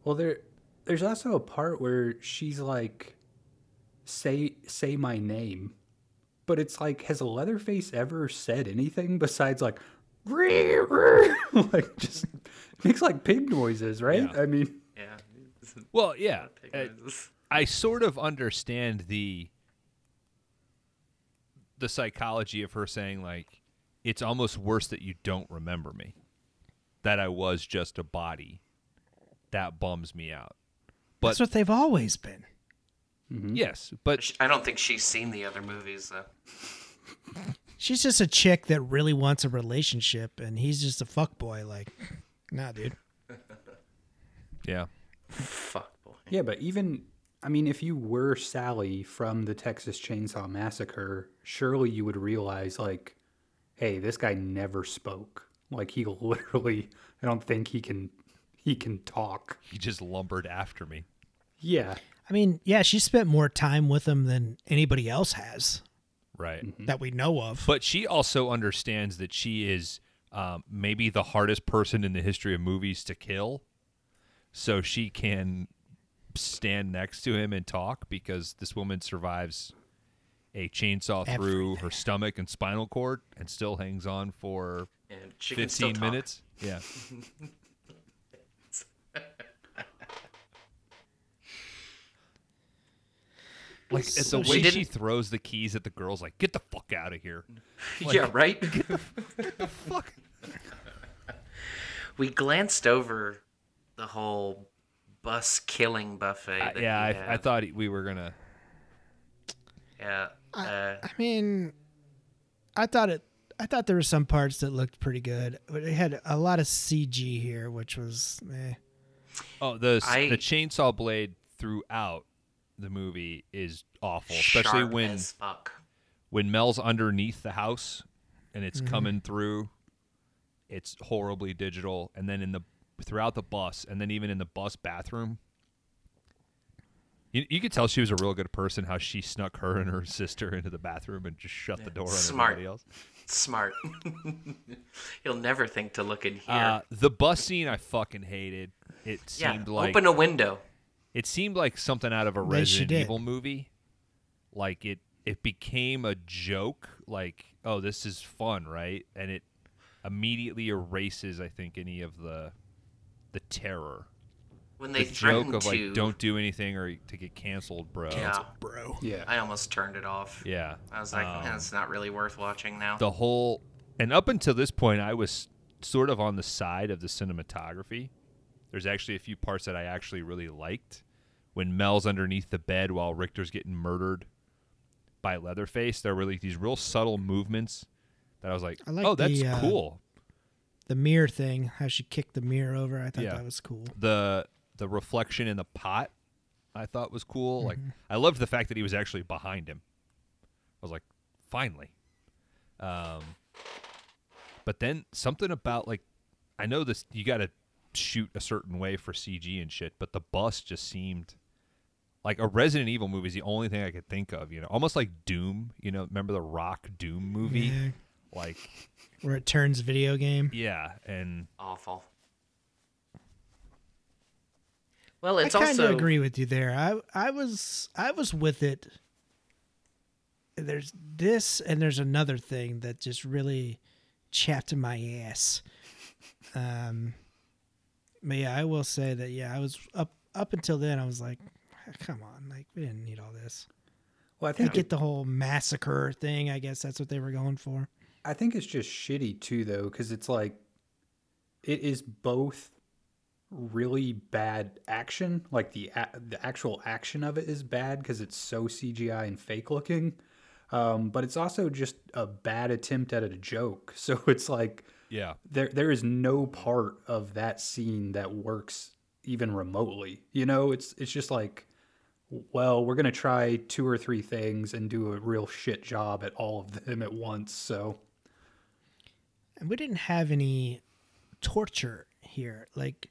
Well, there, there's also a part where she's like, "Say, say my name," but it's like, has Leatherface ever said anything besides like, "Ree, ree," [LAUGHS] like just makes like pig noises, right? Yeah. I mean, Yeah. Well, yeah. [LAUGHS] Pig Uh. I sort of understand the the psychology of her saying like it's almost worse that you don't remember me. That I was just a body. That bums me out. But That's what they've always been. Mm-hmm. yes, but I don't think she's seen the other movies though. [LAUGHS] She's just a chick that really wants a relationship, and he's just a fuck boy. Like, nah, dude. [LAUGHS] yeah. Fuck boy. yeah, but even, I mean, if you were Sally from the Texas Chainsaw Massacre, surely you would realize like, hey, this guy never spoke. Like he [LAUGHS] literally, I don't think he can, he can talk. He just lumbered after me. Yeah. I mean, yeah, she spent more time with him than anybody else has Right. that we know of. But she also understands that she is um, maybe the hardest person in the history of movies to kill. So she can stand next to him and talk because this woman survives a chainsaw through her stomach and spinal cord and still hangs on for And she can 15 talk. minutes. Yeah. [LAUGHS] Like So the way she, didn't- throws the keys at the girls, like get the fuck out of here. [LAUGHS] yeah, right. Get the Fuck. [LAUGHS] we glanced over the whole bus killing buffet. I- that yeah, I, I thought we were gonna. Yeah. Uh, I mean, I thought it. I thought there were some parts that looked pretty good, but it had a lot of CG here, which was eh. Oh, the s I- the chainsaw blade throughout the movie is awful, especially sharp when as fuck. when Mel's underneath the house and Mm-hmm. it's coming through. It's horribly digital, and then in the throughout the bus, and then even in the bus bathroom. You, you could tell she was a real good person. How she snuck her and her sister into the bathroom and just shut the door on Smart. everybody else. Smart. [LAUGHS] He'll never think to look in here. Uh, the bus scene I fucking hated. It yeah. seemed like Open a window. It seemed like something out of a They- she Resident. Evil movie. Like it it became a joke like, oh, this is fun, right? And it immediately erases I think any of the the terror. When they the joke threatened of to. like don't do anything or to get canceled, bro. Yeah. bro. Yeah. I almost turned it off. Yeah. I was like, Um, "Eh, it's not really worth watching now. the whole and up until this point I was sort of on the side of the cinematography. There's actually a few parts that I actually really liked. When Mel's underneath the bed while Richter's getting murdered by Leatherface, there were like these real subtle movements that I was like, I like "Oh, that's the, uh, cool." The mirror thing, how she kicked the mirror over, I thought Yeah. that was cool. The the reflection in the pot I thought was cool. Like I loved the fact that he was actually behind him. I was like, "Finally." Um but then something about like I know this you got to shoot a certain way for CG and shit, but the bus just seemed like a Resident Evil movie is the only thing I could think of, you know, almost like Doom, you know, remember the Rock Doom movie? Yeah. Like, Where it turns video game. yeah, and Awful. Well, it's I kind also of agree with you there. I I was I was with it. There's this and there's another thing that just really chapped my ass. Um, but yeah, I will say that yeah, I was up up until then. I was like, come on, like we didn't need all this. Well, I I think get the whole massacre thing. I guess that's what they were going for. I think it's just shitty too, though, because it's like it is both really bad action, like the a- the actual action of it is bad because it's so CGI and fake looking, um, but it's also just a bad attempt at a joke. [LAUGHS] So it's like Yeah. there there is no part of that scene that works even remotely. You know, it's it's just like well, we're going to try two or three things and do a real shit job at all of them at once. So And we didn't have any torture here. Like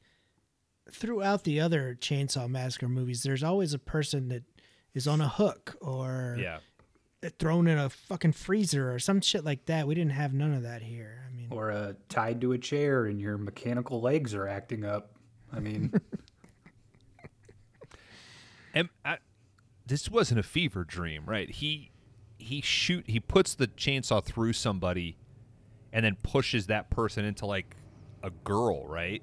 throughout the other Chainsaw Massacre movies, there's always a person that is on a hook or Yeah. thrown in a fucking freezer or some shit like that. We didn't have none of that here. I mean, or uh, tied to a chair and your mechanical legs are acting up. I mean, [LAUGHS] And I, this wasn't a fever dream, right? He he shoot he puts the chainsaw through somebody and then pushes that person into like a girl, right?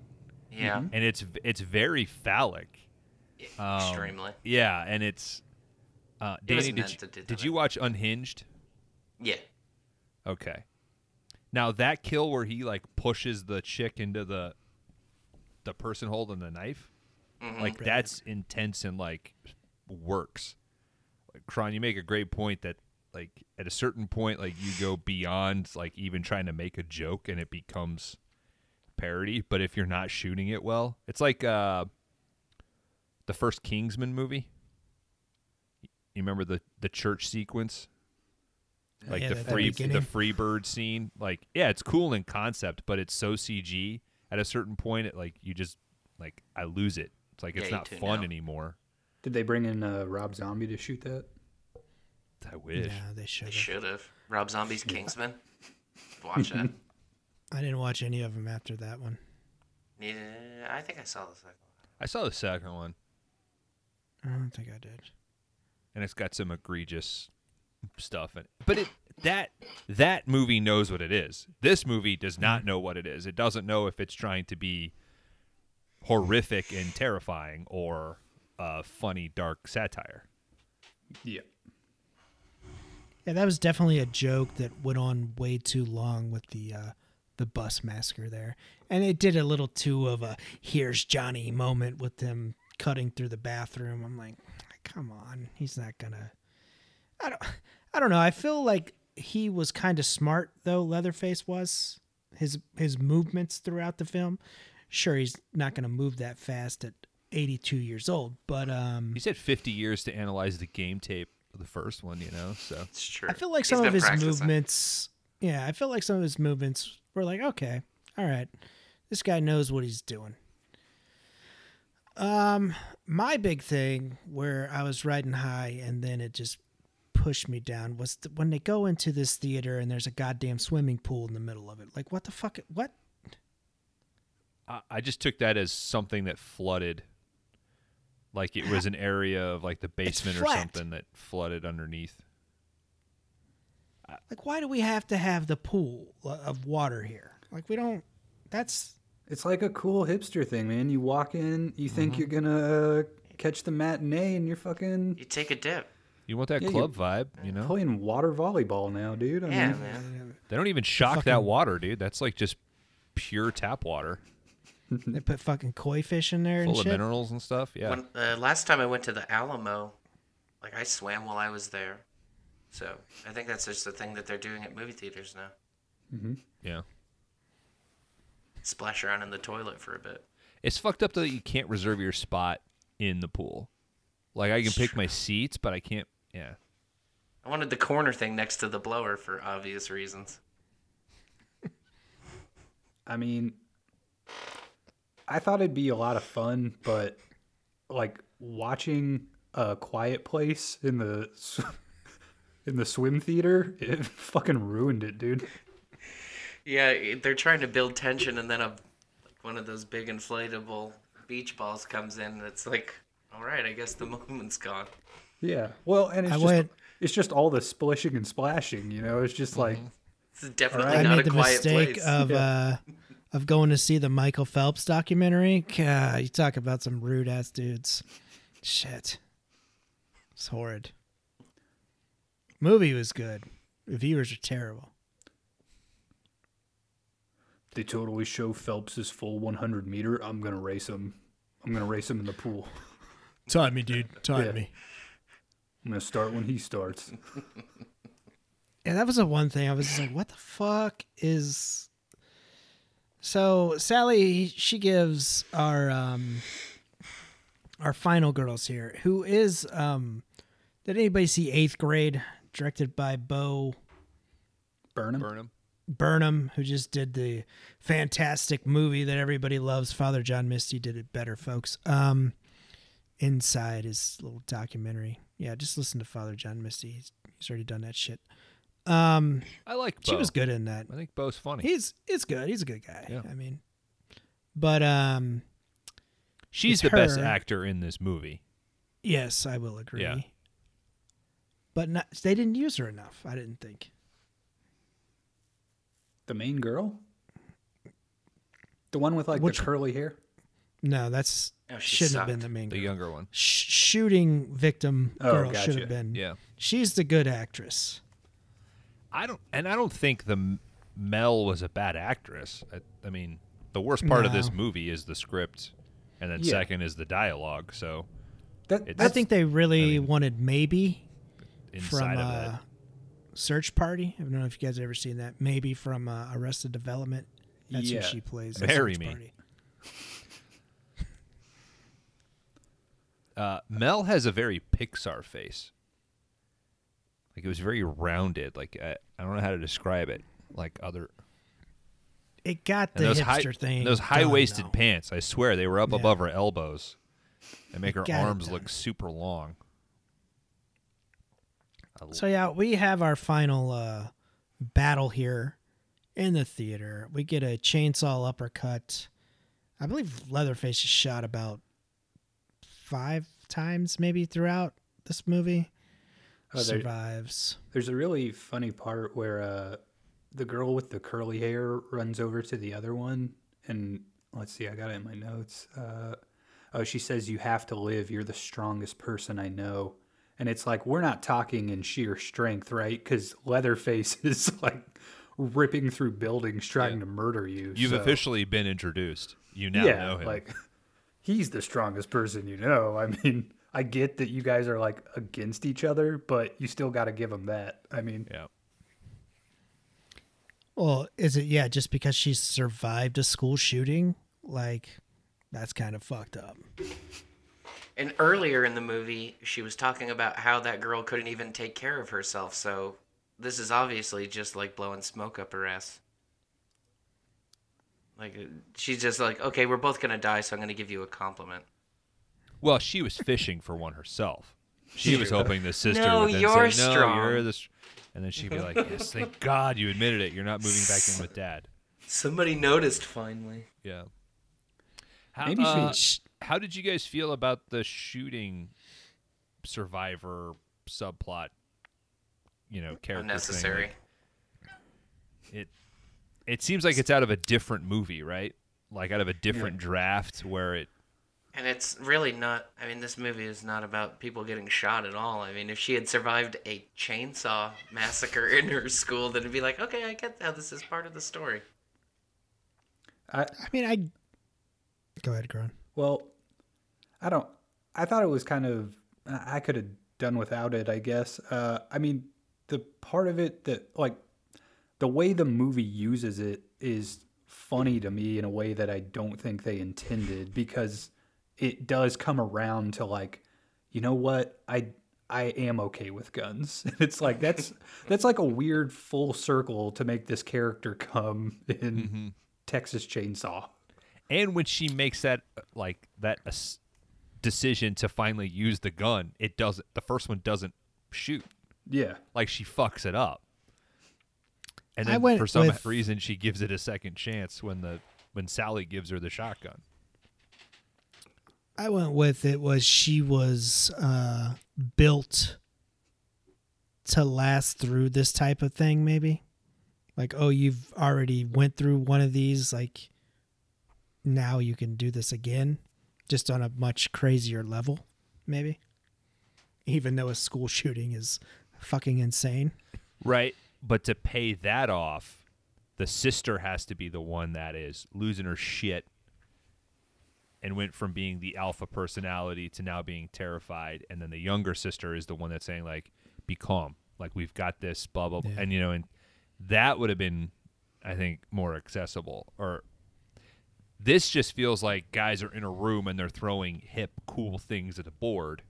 Yeah, And it's it's very phallic. Um, extremely. Yeah, and it's uh It Danny, did you, did you watch Unhinged? Yeah, Okay. Now that kill where he like pushes the chick into the the person holding the knife, Mm-hmm. like that's intense and like works. Like Kron, you make a great point that like at a certain point, like you go beyond like even trying to make a joke and it becomes parody. But if you're not shooting it well, it's like uh the first Kingsman movie. You remember the the church sequence? like Yeah, the that free beginning. the free bird scene like yeah it's cool in concept but it's so cg at a certain point it like you just like i lose it it's like Yeah, it's not fun out. anymore did they bring in uh, Rob Zombie to shoot that? i wish no, they should they have. should have. Rob Zombie's Kingsman. [LAUGHS] Watch that. I didn't watch any of them after that one. Yeah, I think I saw the second one. i saw the second one I don't think I did. and it's got some egregious stuff in it but it that that movie knows what it is this movie does Mm-hmm. not know what it is it doesn't know if it's trying to be horrific and terrifying or a funny dark satire Yeah. Yeah, that was definitely a joke that went on way too long with the uh, the bus massacre there, and it did a little too of a "here's Johnny" moment with them cutting through the bathroom. I'm like, come on, he's not gonna. I don't. I don't know. I feel like he was kind of smart though. Leatherface was his his movements throughout the film. Sure, he's not gonna move that fast at 82 years old, but um, He said 50 years to analyze the game tape of the first one, you know? So It's true. I feel like He's some of his practicing. movements. Yeah, I feel like some of his movements were like, okay, all right, this guy knows what he's doing. Um, my big thing where I was riding high and then it just pushed me down was when they go into this theater and there's a goddamn swimming pool in the middle of it. Like, what the fuck? What? I, I just took that as something that flooded. Like it was [SIGHS] an area of like the basement or something that flooded underneath. Like, why do we have to have the pool of water here? Like, we don't. That's It's like a cool hipster thing, man. You walk in, you think you're gonna uh, catch the matinee, and you're fucking You take a dip. You want that Yeah, club vibe, you know? playing water volleyball now, dude. I Yeah, mean, man. They don't even shock that water, dude. That's like just pure tap water, they put fucking koi fish in there and full of shit. minerals and stuff. Yeah. When uh, last time I went to the Alamo, like I swam while I was there. So I think that's just the thing that they're doing at movie theaters now. Mm-hmm. yeah. Splash around in the toilet for a bit. It's fucked up that you can't reserve your spot in the pool. Like I can pick my seats, but I can't. Yeah. I wanted the corner thing next to the blower for obvious reasons. I mean, I thought it'd be a lot of fun, but like watching a quiet place in the sw- [LAUGHS] in the swim theater, it [LAUGHS] fucking ruined it, dude. Yeah, they're trying to build tension, and then a like one of those big inflatable beach balls comes in. And it's like, all right, I guess the [LAUGHS] moment's gone. Yeah. Well, and it's I just went- it's just all the splishing and splashing, you know. It's just like This is definitely I not made a the quiet mistake place. of [LAUGHS] uh, of going to see the Michael Phelps documentary. God, you talk about some rude ass dudes. Shit, it's horrid. Movie was good. The viewers are terrible. They totally show Phelps's full 100 meter. I'm gonna race him. I'm gonna race him in the pool. Time me, dude. Time Yeah. me. I'm gonna start when he starts. [LAUGHS] Yeah, that was the one thing I was just like, what the fuck is. So Sally, she gives our um our final girls here, who is um did anybody see Eighth Grade, directed by Bo Burn him. Burnham. Burnham, who just did the fantastic movie that everybody loves. Father John Misty did it better, folks. Um, Inside his little documentary. Yeah, just listen to Father John Misty. He's, he's already done that shit. Um, I like. she Bo. was good in that. I think Bo's funny. He's it's good. He's a good guy. Yeah. I mean, but um, She's it's the best actor in this movie. yes, I will agree. Yeah. But not, they didn't use her enough. I didn't think. The main girl. The one with like Which- the curly hair. No, that's Oh, shouldn't have been the main The girl. younger one. Sh- shooting victim Oh, girl gotcha. should have been. Yeah. She's the good actress. I don't, and I don't think the Mel was a bad actress. I, I mean, the worst part of this movie is the script, and then Yeah. second is the dialogue. So That I think they really I mean, wanted maybe inside from of uh, Search Party. I don't know if you guys have ever seen that. Maybe from uh, Arrested Development. That's Yeah. who she plays. in Marry me. Party. uh, Mel has a very Pixar face. Like it was very rounded. Like I, I don't know how to describe it. Like other It got and the those hipster high, thing. Those high waisted pants. I swear they were up Yeah. above her elbows, and make her arms look super long. So yeah, we have our final uh, battle here in the theater. We get a chainsaw uppercut. I believe Leatherface is shot about five times, maybe throughout this movie. Oh, Survives. There's a really funny part where uh, the girl with the curly hair runs over to the other one, and let's see, I got it in my notes. Uh, oh, she says, "You have to live. You're the strongest person I know." And it's like we're not talking in sheer strength, right? Because Leatherface [LAUGHS] is like ripping through buildings trying Yeah. to murder you. You've so- officially been introduced. You now yeah, know him. like he's the strongest person you know. I mean, [LAUGHS] I get that you guys are like against each other, but you still got to give him that. I mean, yeah. Well, is it yeah? Just because she survived a school shooting, like that's kind of fucked up. And earlier in the movie, she was talking about how that girl couldn't even take care of herself. So this is obviously just like blowing smoke up her ass. Like uh, she's just like, okay, we're both gonna die, so I'm gonna give you a compliment. Well, she was fishing for one herself. She was hoping the sister No, would then you're say, "No, strong." you're the," s-" and then she'd be like, "Yes, thank [LAUGHS] God you admitted it. You're not moving back in with Dad." Somebody noticed finally. Yeah. How, Maybe she- uh, how did you guys feel about the shooting survivor subplot? You know, character thing? Unnecessary. Like, it it seems like it's out of a different movie, right? Like out of a different draft where it And it's really not. I mean, this movie is not about people getting shot at all. I mean, if she had survived a chainsaw massacre in her school, then it'd be like, okay, I get how this is part of the story. I I mean, I go ahead, Kron. Well, I don't. I thought it was kind of. I could have done without it. I guess. Uh, I mean, the part of it that like the way the movie uses it is funny to me in a way that I don't think they intended because it does come around to like, you know what, I I am okay with guns. [LAUGHS] It's like that's that's like a weird full circle to make this character come in Texas Chainsaw. and when she makes that like that decision to finally use the gun, it doesn't. The first one doesn't shoot. Yeah. Like she fucks it up, and I then went for some with- reason she gives it a second chance when the when Sally gives her the shotgun. I went with it was she was uh, built to last through this type of thing, maybe. Like, oh, you've already went through one of these, like now you can do this again, just on a much crazier level, maybe. Even though a school [LAUGHS] shooting is fucking insane. Right. But to pay that off, the sister has to be the one that is losing her shit and went from being the alpha personality to now being terrified. And then the younger sister is the one that's saying, like, be calm. Like, we've got this, blah, blah, blah. Yeah. And, you know, and that would have been, I think, more accessible. Or this just feels like guys are in a room and they're throwing hip, cool things at the board.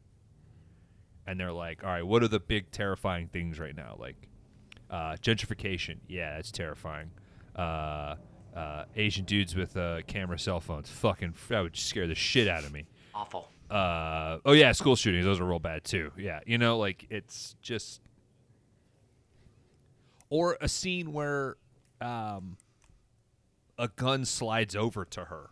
And they're like, all right, what are the big terrifying things right now? Like, uh, gentrification, yeah, that's terrifying. Uh, uh, Asian dudes with uh, camera cell phones, fucking, that would scare the shit out of me. Awful. Uh, oh yeah, school shootings, those are real bad too. Yeah, you know, like it's just, or a scene where, um, a gun slides over to her,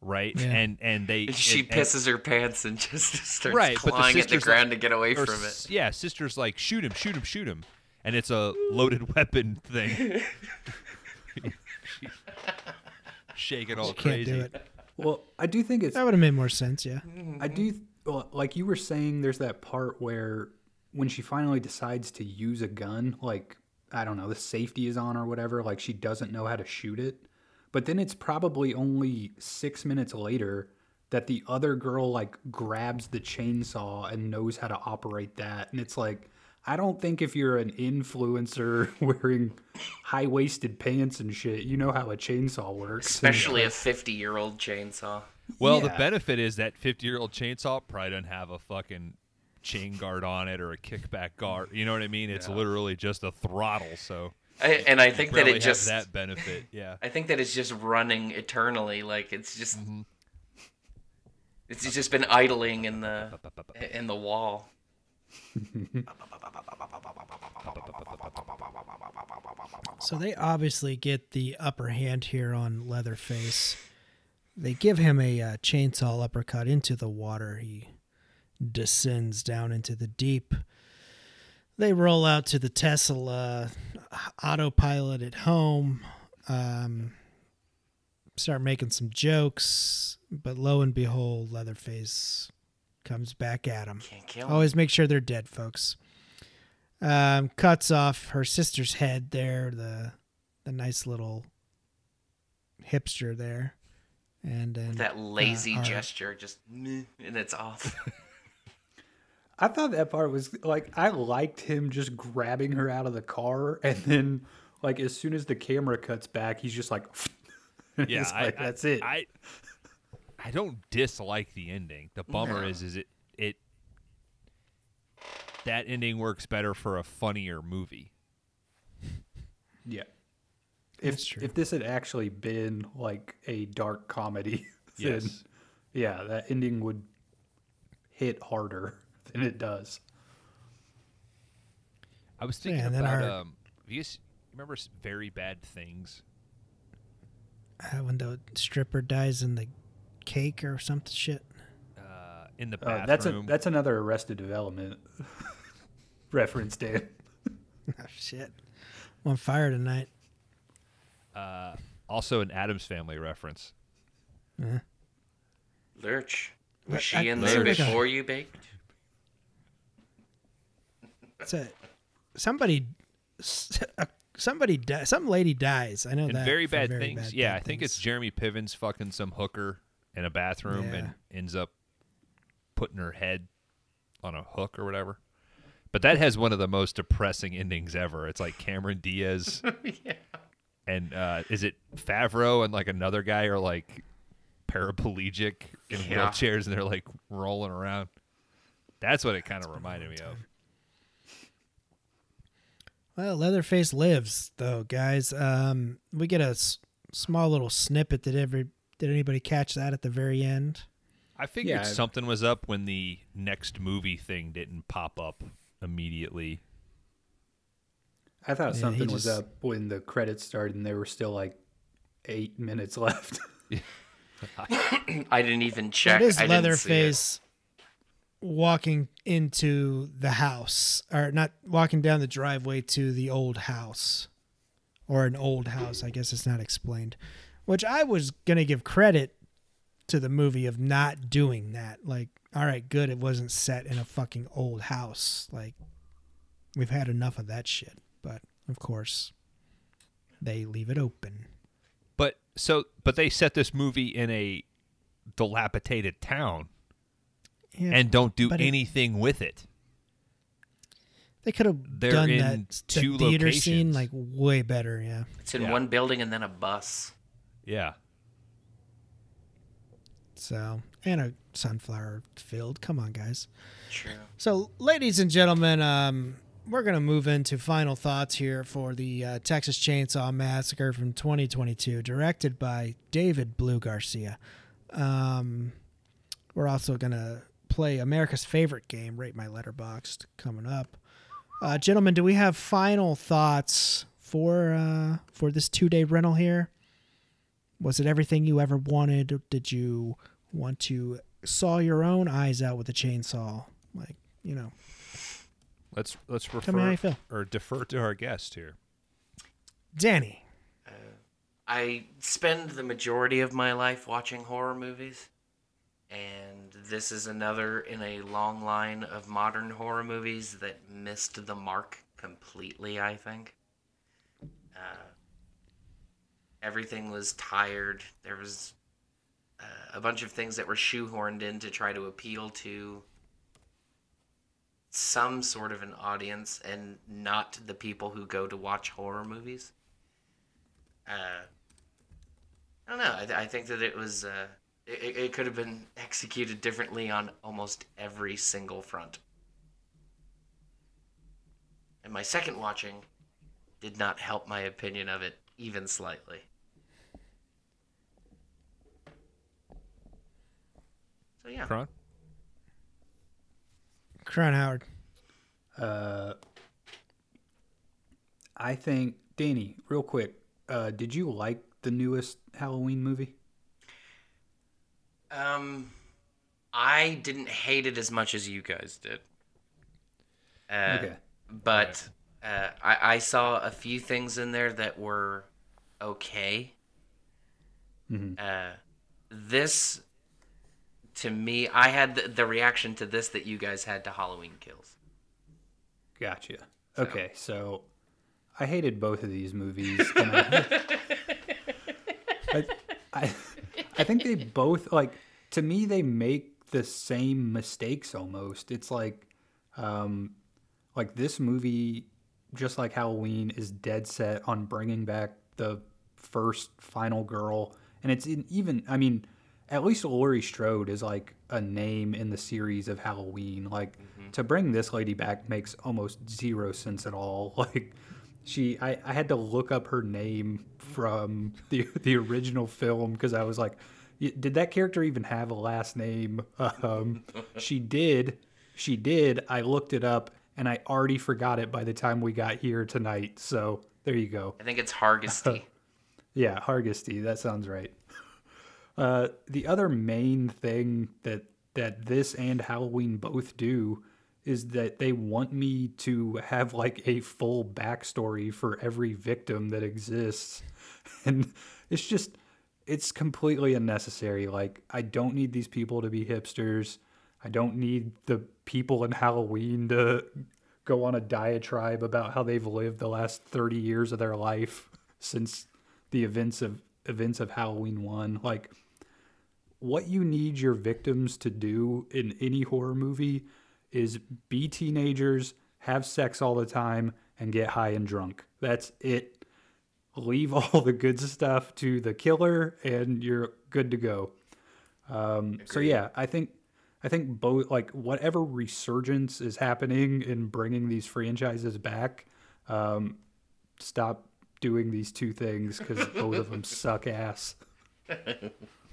right, Yeah. and and they She and- and- pisses her pants and [LAUGHS] just starts Right, but the at the ground like- to get away or from it. Yeah, sister's like, shoot him, shoot him, shoot him, and it's a loaded [LAUGHS] weapon thing. [LAUGHS] Shake it all Can't crazy. do it. Well, I do think it's That would have made more sense. Yeah. I do, well, like you were saying, there's that part where when she finally decides to use a gun, like, I don't know, the safety is on or whatever, like she doesn't know how to shoot it. But then it's probably only six minutes later that the other girl, like, grabs the chainsaw and knows how to operate that. And it's like, I don't think if you're an influencer [LAUGHS] wearing high waisted pants and shit, you know how a chainsaw works. Especially a 50 year old chainsaw. Well, the benefit is that 50 year old chainsaw probably doesn't have a fucking chain guard on it or a kickback guard. You know what I mean? It's literally just a throttle. So I, and I think that it just. that benefit. Yeah. I think that it's just running eternally. Like it's just. Mm-hmm. It's just been idling in the in the wall. So they obviously get the upper hand here on Leatherface. They give him a uh, chainsaw uppercut into the water. He descends down into the deep. They roll out to the Tesla autopilot at home. Um, start making some jokes, but lo and behold, Leatherface comes back at him. Can't kill him. Always make sure they're dead, folks. Um, cuts off her sister's head there, the the nice little hipster there, and then that lazy uh, gesture, just and it's off. [LAUGHS] I thought that part was like I liked him just grabbing her out of the car, and then like as soon as the camera cuts back, he's just like, [LAUGHS] Yeah. it's I, like, I- that's it. I, I don't dislike the ending. The bummer No. is, is it, it, that ending works better for a funnier movie. yeah. If That's true. if this had actually been like a dark comedy, [LAUGHS] then Yes. yeah, that ending would hit harder than it does. I was thinking Yeah, and then about, our- um, you guys remember Very Bad Things? uh, when the stripper dies in the cake or something shit. Uh, in the Uh, bathroom. that's a that's another Arrested Development [LAUGHS] reference, Dan. [LAUGHS] Oh shit! I'm on fire tonight. uh, also an Addams Family reference. Lurch. What- Was she I- in that's there like a- before you baked? It's a somebody, uh, somebody, di- some lady dies. I know And that. Very Bad Very Things. Bad yeah, Bad I think it's Jeremy Pivens fucking some hooker in a bathroom Yeah. and ends up putting her head on a hook or whatever. But that has one of the most depressing endings ever. It's like Cameron Diaz [LAUGHS] and uh, is it Favreau and like another guy are like paraplegic in Yeah. wheelchairs and they're like rolling around. That's what it kind of reminded me of. Well, Leatherface lives though, guys. Um, we get a s- small little snippet. Did every did anybody catch that at the very end? I figured Yeah, I- something was up when the next movie thing didn't pop up immediately. I thought Yeah, he something was just- up when the credits started and there were still like eight minutes [LAUGHS] left. [COUGHS] I didn't even check. That is I didn't see it. Leatherface walking into the house, or not walking down the driveway to the old house, or an old house. I guess it's not explained. Which I was gonna give credit to the movie of not doing that. Like, all right, good, it wasn't set in a fucking old house. Like, we've had enough of that shit. But of course, they leave it open. But so, but they set this movie in a dilapidated town Yeah, and don't do but it- anything with it. they could have they're done in that the two theater scene like way better. Yeah. It's in Yeah. one building and then a bus. Yeah. So and a sunflower field. Come on, guys. True. So, ladies and gentlemen, um, we're going to move into final thoughts here for the uh, Texas Chainsaw Massacre from 2022, directed by David Blue Garcia. Um, we're also going to play America's favorite game, Rate My Letterboxd, coming up. Uh, gentlemen, do we have final thoughts for uh, for this two day rental here? Was it everything you ever wanted? Did you want to saw your own eyes out with a chainsaw? Like, you know, Let's let's Tell me how refer you feel. or defer to our guest here. Danny. I spend the majority of my life watching horror movies, and this is another in a long line of modern horror movies that missed the mark completely, I think. Uh, everything was tired. There was uh, a bunch of things that were shoehorned in to try to appeal to some sort of an audience and not the people who go to watch horror movies. Uh, I don't know. I, th- I think that it was. Uh, it, it- it could have been executed differently on almost every single front. And my second watching did not help my opinion of it even slightly. So yeah, Kron? Crown Howard. Uh, I think Danny, real quick, uh, did you like the newest Halloween movie? Um, I didn't hate it as much as you guys did. Uh, Okay. But uh, I, I saw a few things in there that were okay. Mhm. Uh, this, to me, I had the, the reaction to this that you guys had to Halloween Kills. Gotcha. Okay, so I hated both of these movies. [LAUGHS] I, [LAUGHS] I, I, I think they both like to me they make the same mistakes almost. It's like, um, like this movie, just like Halloween, is dead set on bringing back the first final girl, and it's in, even. I mean, at least Laurie Strode is like a name in the series of Halloween. Like to bring this lady back makes almost zero sense at all. [LAUGHS] Like she, I, I had to look up her name from the [LAUGHS] the original film because I was like, did that character even have a last name? [LAUGHS] Um, she did, she did. I looked it up and I already forgot it by the time we got here tonight. So there you go. I think it's Hargusty. [LAUGHS] Yeah, Hargusty. That sounds right. Uh, the other main thing that that this and Halloween both do is that they want me to have like a full backstory for every victim that exists, [LAUGHS] and it's just it's completely unnecessary. Like I don't need these people to be hipsters. I don't need the people in Halloween to go on a diatribe about how they've lived the last 30 years of their life [LAUGHS] since the events of events of Halloween 1 like what you need your victims to do in any horror movie is be teenagers, have sex all the time and get high and drunk. That's it. Leave [LAUGHS] all the good stuff to the killer and you're good to go. Um, so yeah, I think I think both like whatever resurgence is happening in bringing these franchises back, um, stop doing these two things because both of them [LAUGHS] suck ass. [LAUGHS]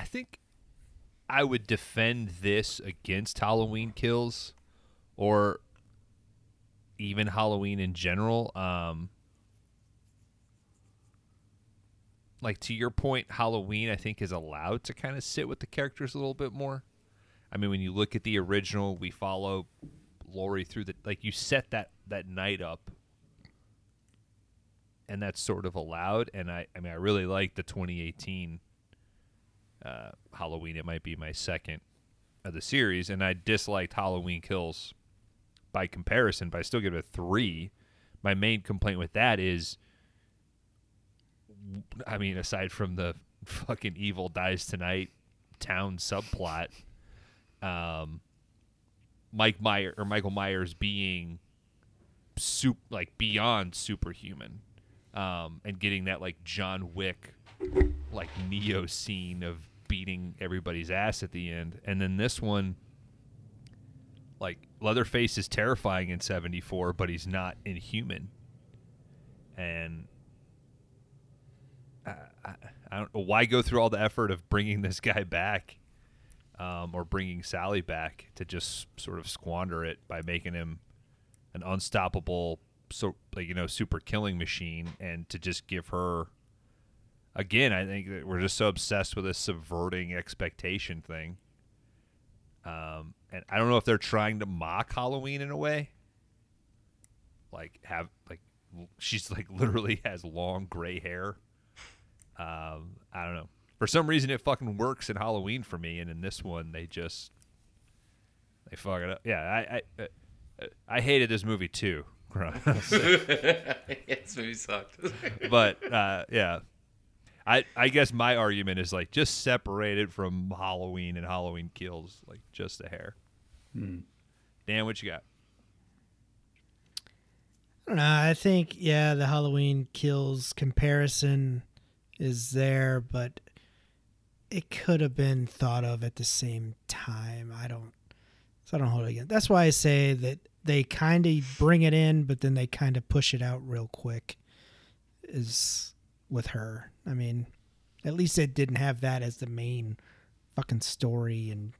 I think I would defend this against Halloween Kills or even Halloween in general. Um, like to your point, Halloween I think is allowed to kind of sit with the characters a little bit more. I mean, when you look at the original, we follow Laurie through the like you set that that night up, and that's sort of allowed. And I, I mean, I really like the 2018 uh, Halloween. It might be my second of the series, and I disliked Halloween Kills by comparison, but I still give it a three. My main complaint with that is, I mean, aside from the [LAUGHS] fucking evil dies tonight town subplot, um, Mike Meyer or Michael Myers being soup like beyond superhuman, um, and getting that like John Wick like Neo scene of beating everybody's ass at the end, and then this one, like Leatherface is terrifying in '74, but he's not inhuman, and I, I, I don't know why go through all the effort of bringing this guy back, um, or bringing Sally back to just sort of squander it by making him an unstoppable, so like you know, super killing machine, and to just give her again, I think that we're just so obsessed with this subverting expectation thing. Um, and I don't know if they're trying to mock Halloween in a way. Like have like she's like [LAUGHS] literally has long gray hair. Um, I don't know. For some reason, it fucking works in Halloween for me, and in this one, they just they fuck it up. Yeah, I I, uh, I hated this movie too. this [LAUGHS] movie sucked. but uh, yeah, I I guess my argument is like just separate it from Halloween and Halloween Kills, like just a hair. Hmm. Dan, what you got? I don't know. I think yeah, the Halloween kills comparison is there, but it could have been thought of at the same time. I don't. So I don't hold it again. That's why I say that they kind of bring it in, but then they kind of push it out real quick. Is with her. I mean, at least it didn't have that as the main fucking story, and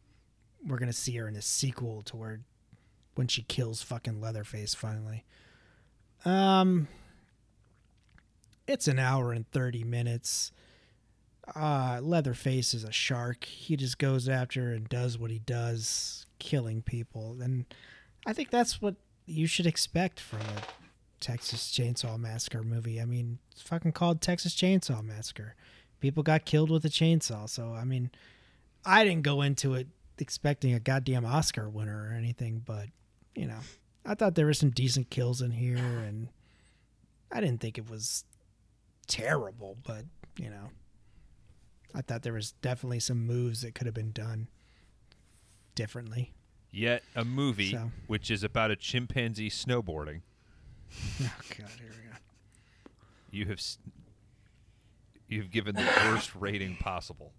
we're gonna see her in a sequel to where when she kills fucking Leatherface finally. Um, it's an hour and 30 minutes. Uh, Leatherface is a shark. He just goes after and does what he does, killing people. And I think that's what you should expect from a Texas Chainsaw Massacre movie. I mean, it's fucking called Texas Chainsaw Massacre. People got killed with a chainsaw. So, I mean, I didn't go into it expecting a goddamn Oscar winner or anything, but, you know, I thought there were some decent kills in here, and I didn't think it was terrible, but you know, I thought there was definitely some moves that could have been done differently. Yet a movie So. which is about a chimpanzee snowboarding. [LAUGHS] Oh God, here we go. You have s- you've given the worst rating possible.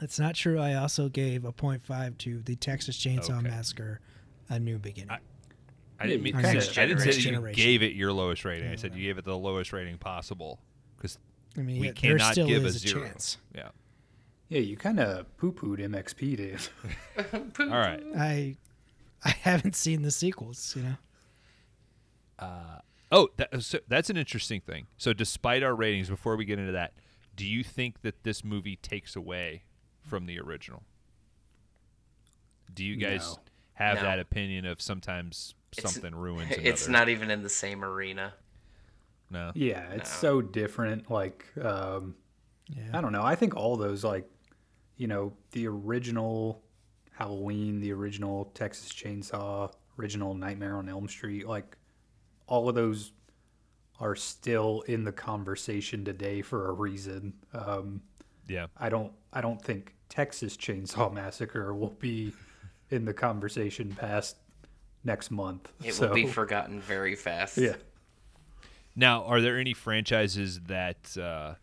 That's not true. I also gave a 0.5 to the Texas Chainsaw Okay. Massacre: A New Beginning. I- I didn't mean you I kinda- didn't say that you Generation. gave it your lowest rating. I said you gave it the lowest rating possible because I mean, we yeah, there cannot still give a is zero. chance. Yeah. Yeah, you kind of poo pooed MXP, Dave. [LAUGHS] All right. I I haven't seen the sequels. You know, Oh, that, so that's an interesting thing. So, despite our ratings, before we get into that, do you think that this movie takes away from the original? Do you guys No. have No. that opinion of sometimes It's- something ruins [LAUGHS] another? It's not even in the same arena. No. Yeah, it's No. so different. Like, um, yeah. I don't know. I think all those, like, you know, the original Halloween, the original Texas Chainsaw, original Nightmare on Elm Street, like, all of those are still in the conversation today for a reason. Um, Yeah. I don't. I don't think Texas Chainsaw Massacre will be in the conversation past next month. It so, will be forgotten very fast. Yeah. Now, are there any franchises that uh,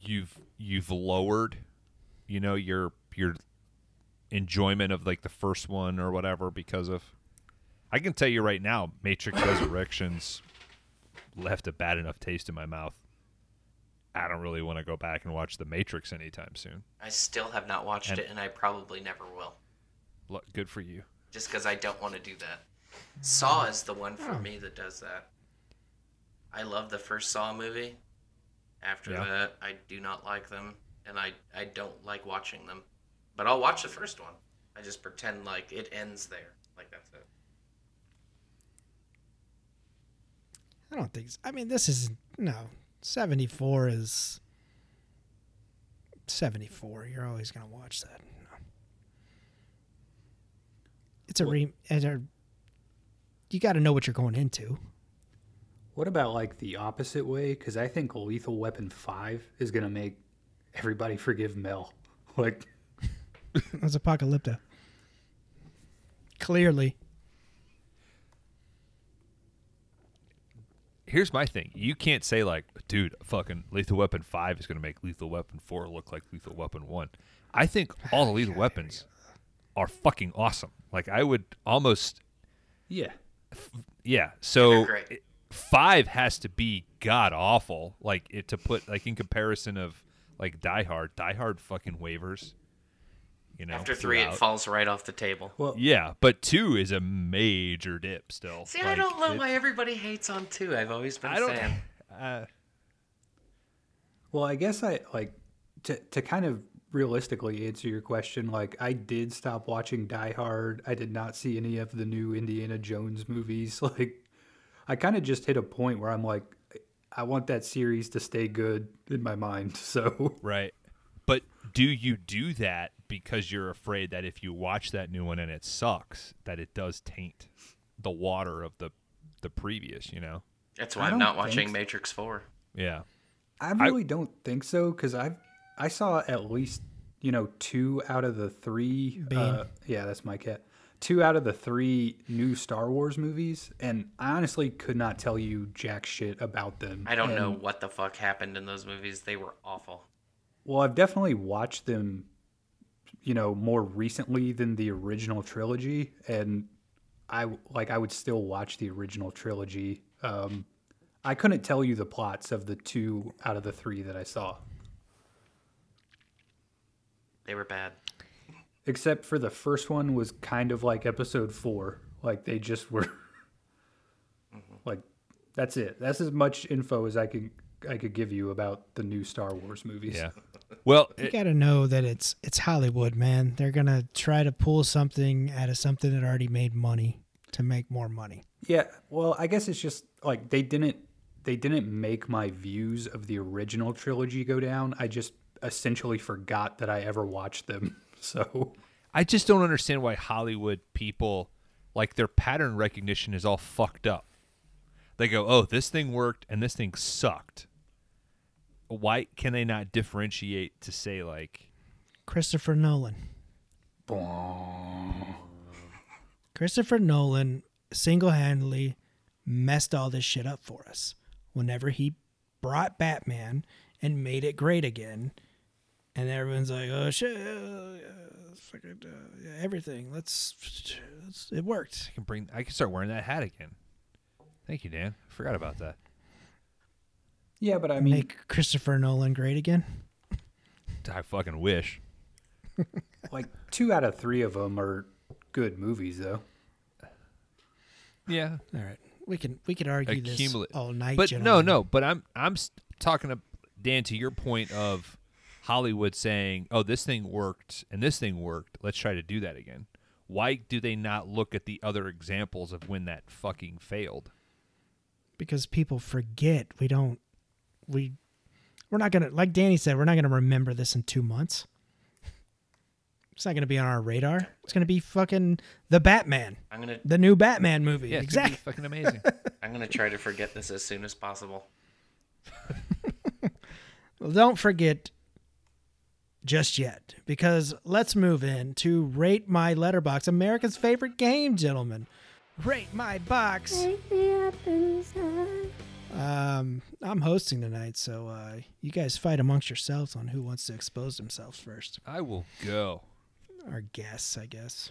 you've you've lowered, you know, your your enjoyment of like the first one or whatever because of? I can tell you right now, Matrix Resurrections left a bad enough taste in my mouth. I don't really want to go back and watch The Matrix anytime soon. I still have not watched And- it, and I probably never will. Look, good for you. Just because I don't want to do that. Saw is the one for hmm. me that does that. I love the first Saw movie. After Yeah. that, I do not like them, and I, I don't like watching them. But I'll watch the first one. I just pretend like it ends there. Like that's it. I don't think. So. I mean, this is no seventy four is 74. You're always going to watch that. It's a re. It's a, you got to know what you're going into. What about like the opposite way? Because I think Lethal Weapon Five is gonna make everybody forgive Mel. [LAUGHS] Like, [LAUGHS] That's Apocalypto. Clearly. Here's my thing. You can't say like, dude, fucking Lethal Weapon 5 is going to make Lethal Weapon 4 look like Lethal Weapon 1. I think [SIGHS] all the Lethal Weapons are fucking awesome. Like I would almost yeah, yeah. So great. it- 5 has to be god awful like it to put like in comparison of like Die Hard. Die Hard fucking wavers. You know. After three, it falls right off the table. well, Yeah, but 2 is a major dip still. See, I don't know it- why everybody hates on two. I've always been I a don't fan. [LAUGHS] uh, Well, I guess I like to to kind of realistically answer your question. Like, I did stop watching Die Hard. I did not see any of the new Indiana Jones movies. [LAUGHS] Like, I kind of just hit a point where I'm like, I want that series to stay good in my mind. [LAUGHS] So, Right. But do you do that because you're afraid that if you watch that new one and it sucks, that it does taint the water of the the previous, you know? That's I why I'm don't watching so. Matrix Four. Yeah. I really don't think so because I I saw at least you know two out of the three. Uh, yeah, that's my cat. Two out of the three new Star Wars movies, and I honestly could not tell you jack shit about them. I don't know what the fuck happened in those movies. They were awful. Well, I've definitely watched them, you know, more recently than the original trilogy, and I like I would still watch the original trilogy. Um, I couldn't tell you the plots of the two out of the three that I saw. They were bad. except for the first one was kind of like episode four like they just were [LAUGHS] like that's it that's as much info as i could i could give you about the new star wars movies Yeah. Well, You got to know that it's it's Hollywood, man. They're going to try to pull something out of something that already made money to make more money. yeah well i guess it's just like they didn't they didn't make my views of the original trilogy go down i just essentially forgot that i ever watched them [LAUGHS] so I just don't understand why Hollywood people like their pattern recognition is all fucked up. They go, "Oh, this thing worked and this thing sucked." Why can they not differentiate to say like Christopher Nolan. Christopher Nolan single-handedly messed all this shit up for us. Whenever he brought Batman and made it great again, and everyone's like, "Oh shit, fucking, uh, yeah, everything. Let's, let's, it worked." I can bring I can start wearing that hat again. Thank you, Dan. I forgot about that. Yeah but i mean Make Christopher Nolan great again. I fucking wish. [LAUGHS] like two out of three of them are good movies though Yeah, All right, we can we could argue accumulate this all night. But no, gentlemen. no. But I'm I'm talking to Dan to your point of Hollywood saying, "Oh, this thing worked and this thing worked. Let's try to do that again." Why do they not look at the other examples of when that fucking failed? because people forget. We don't. We we're not gonna like Danny said. We're not gonna remember this in two months. It's not gonna be on our radar. It's gonna be fucking the Batman, I'm gonna the new Batman movie. Yeah, it's gonna be exactly. fucking amazing. [LAUGHS] I'm gonna try to forget this as soon as possible. [LAUGHS] Well, don't forget just yet, because let's move in to rate my Letterboxd, America's favorite game, gentlemen. Rate my box. Um, I'm hosting tonight, so uh, you guys fight amongst yourselves on who wants to expose themselves first. I will go. Our guests, I guess.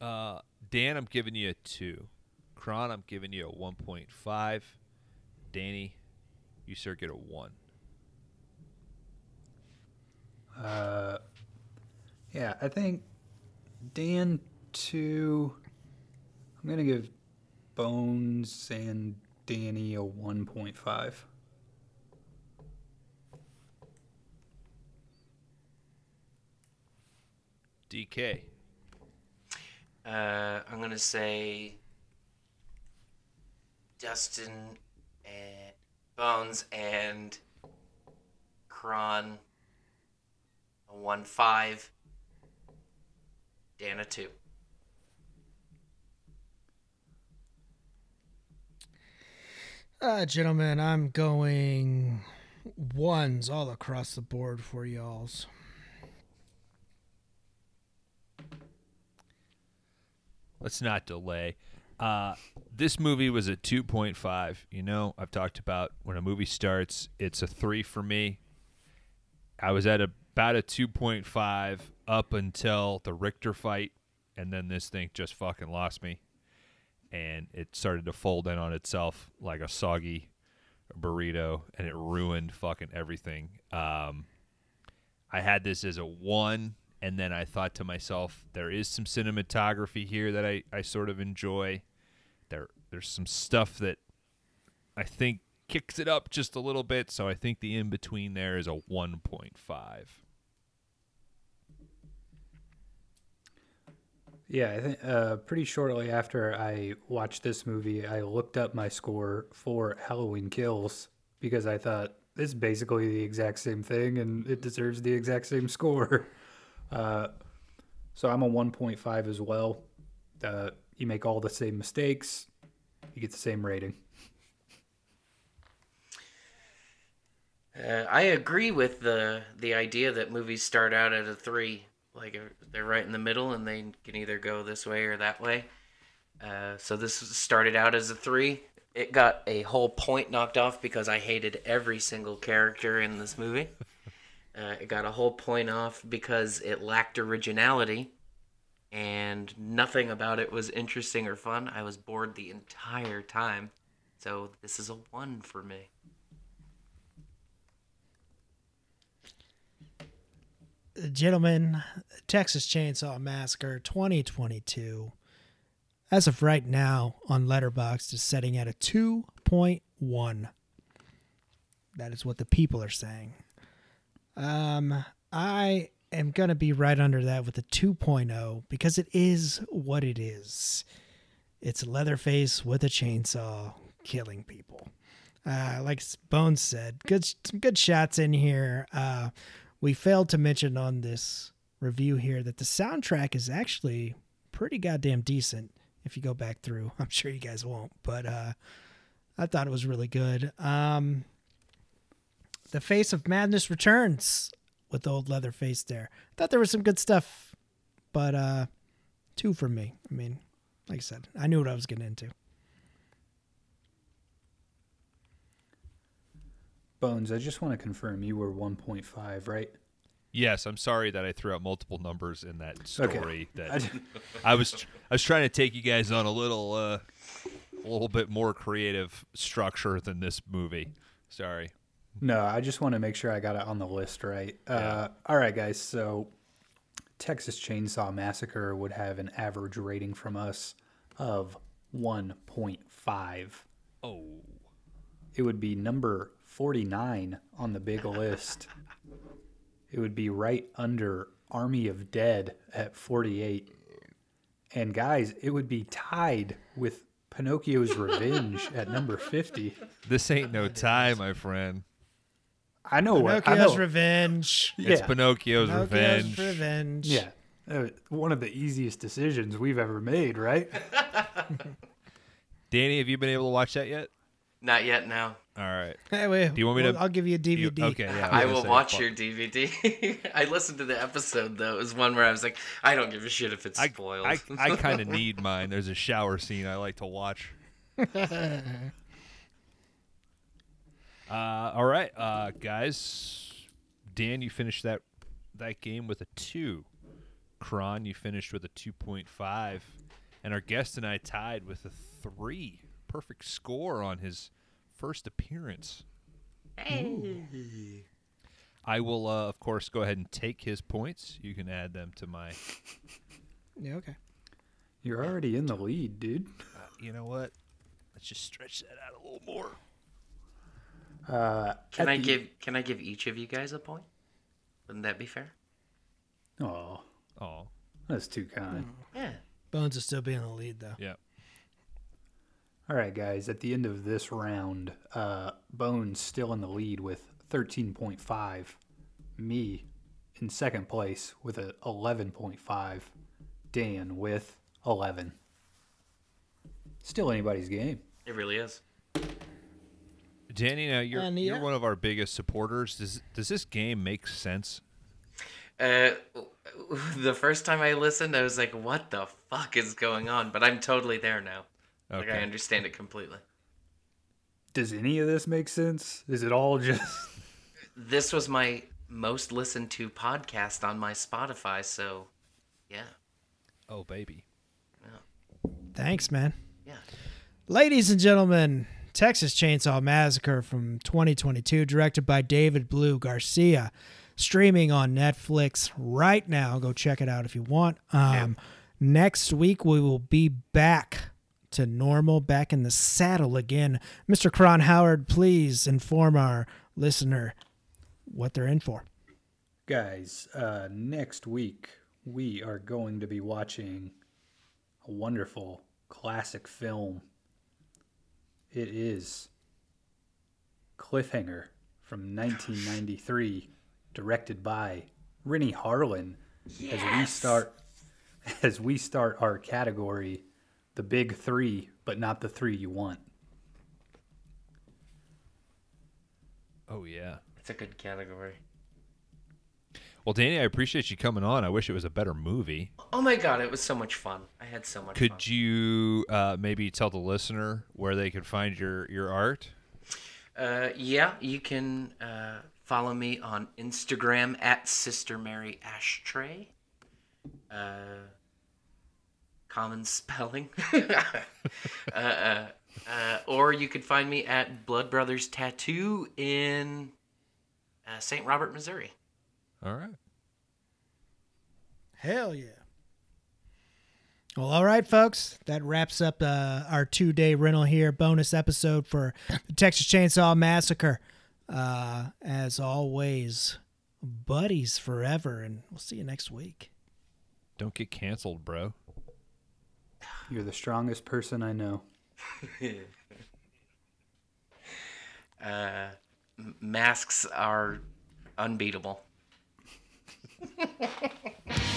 Uh, Dan, I'm giving you a two. Kron, I'm giving you a 1.5. Danny, you sir get a one. Uh, yeah, I think Dan two. I'm gonna give Bones and Danny a one point five. DK. Uh, I'm gonna say Dustin and Bones and Kron a 1 5. Dan a 2. Uh, gentlemen, I'm going ones all across the board for y'all's. Let's not delay. Uh, this movie was a 2.5. You know, I've talked about when a movie starts, it's a three for me. I was at about a 2.5 up until the Richter fight, and then this thing just fucking lost me. And it started to fold in on itself like a soggy burrito, and it ruined fucking everything. Um, I had this as a one, and then I thought to myself, there is some cinematography here that I, I sort of enjoy. There there's some stuff that I think kicks it up just a little bit, so I think the in between there is a one point five. Yeah, I think uh, pretty shortly after I watched this movie, I looked up my score for Halloween Kills because I thought this is basically the exact same thing and it deserves the exact same [LAUGHS] score. Uh, so I'm a 1.5 as well. Uh, you make all the same mistakes, you get the same rating. Uh, I agree with the the idea that movies start out at a three, like they're right in the middle, and they can either go this way or that way. Uh, so this started out as a three. It got a whole point knocked off because I hated every single character in this movie. [LAUGHS] Uh, it got a whole point off because it lacked originality, and nothing about it was interesting or fun. I was bored the entire time. So this is a one for me. Gentlemen, Texas Chainsaw Massacre 2022, as of right now on Letterboxd, is setting at a 2.1. That is what the people are saying. Um, I am going to be right under that with a 2.0 because it is what it is. It's Leatherface with a chainsaw killing people. Uh, like Bones said, good some good shots in here. Uh, we failed to mention on this review here that the soundtrack is actually pretty goddamn decent. If you go back through, [LAUGHS] I'm sure you guys won't, but uh, I thought it was really good. Um, the Face of Madness returns with old Leatherface there. I thought there was some good stuff, but uh, two for me. I mean, like I said, I knew what I was getting into. Bones, I just want to confirm you were 1.5, right? Yes, I'm sorry that I threw out multiple numbers in that story. Okay. That I [LAUGHS] was I was trying to take you guys on a little uh, a little bit more creative structure than this movie. Sorry. No, I just want to make sure I got it on the list right. Uh, all right, guys. So, Texas Chainsaw Massacre would have an average rating from us of 1.5. Oh. It would be number 49 on the big list. It would be right under Army of Dead at 48. And, guys, it would be tied with Pinocchio's Revenge [LAUGHS] at number 50. This ain't no tie, my friend. I know what I Pinocchio's know. Revenge. It's Yeah. Pinocchio's, Pinocchio's revenge. Revenge. Yeah. One of the easiest decisions we've ever made, right? [LAUGHS] Danny, have you been able to watch that yet? Not yet now. All right. Hey, wait, Do you want me well, to- I'll give you a You- DVD. okay, yeah. I was will say, watch fuck. your DVD. [LAUGHS] I listened to the episode though. It was one where I was like, I don't give a shit if it's I, spoiled. I, I [LAUGHS] kind of need mine. There's a shower scene I like to watch. [LAUGHS] uh, all right, uh, guys. Dan, you finished that that game with a two. Kron, you finished with a two point five, and our guest and I tied with a three. Perfect score on his first appearance. Hey. I will, uh, of course, go ahead and take his points. You can add them to my. [LAUGHS] Yeah, okay. You're already in the lead, dude. Uh, you know what? Let's just stretch that out a little more. Uh, can I the- give Can I give each of you guys a point? Wouldn't that be fair? Oh, Oh, that's too kind. Yeah. Bones is still being in the lead though. yeah. All right, guys. At the end of this round, uh, Bones still in the lead with 13.5. Me in second place with a 11.5. Dan with 11. Still anybody's game. It really is. Danny, now you're And you're one of our biggest supporters. Does does this game make sense? Uh, [LAUGHS] the first time I listened, I was like, "What the fuck is going on?" But I'm totally there now. Like I understand it completely. Does any of this make sense? Is it all just. [LAUGHS] This was my most listened to podcast on my Spotify, so yeah, Oh baby. Thanks, man. yeah. Ladies and gentlemen, Texas Chainsaw Massacre from 2022, directed by David Blue Garcia, streaming on Netflix right now. Go check it out if you want. Um, Next week, we will be back to normal, back in the saddle again. Mr. Kron Howard, please inform our listener what they're in for. Guys, uh, next week we are going to be watching a wonderful classic film. It is Cliffhanger from 1993, directed by Renny Harlin. As we start, [LAUGHS] as we start our category, the big three, but not the three you want. Oh yeah. It's a good category. Well, Danny, I appreciate you coming on. I wish it was a better movie. Oh my god, it was so much fun. I had so much fun. Could you uh, maybe tell the listener where they could find your your art? Uh, yeah, you can uh, follow me on Instagram at Sister Mary Ashtray. Common spelling. [LAUGHS] uh, uh, uh, or you could find me at Blood Brothers Tattoo in uh, St. Robert, Missouri. All right. Hell yeah. Well, all right, folks. That wraps up uh, our two day rental here bonus episode for the Texas Chainsaw Massacre. Uh, as always, buddies forever, and we'll see you next week. Don't get canceled, bro. You're the strongest person I know. [LAUGHS] Uh, masks are unbeatable. [LAUGHS]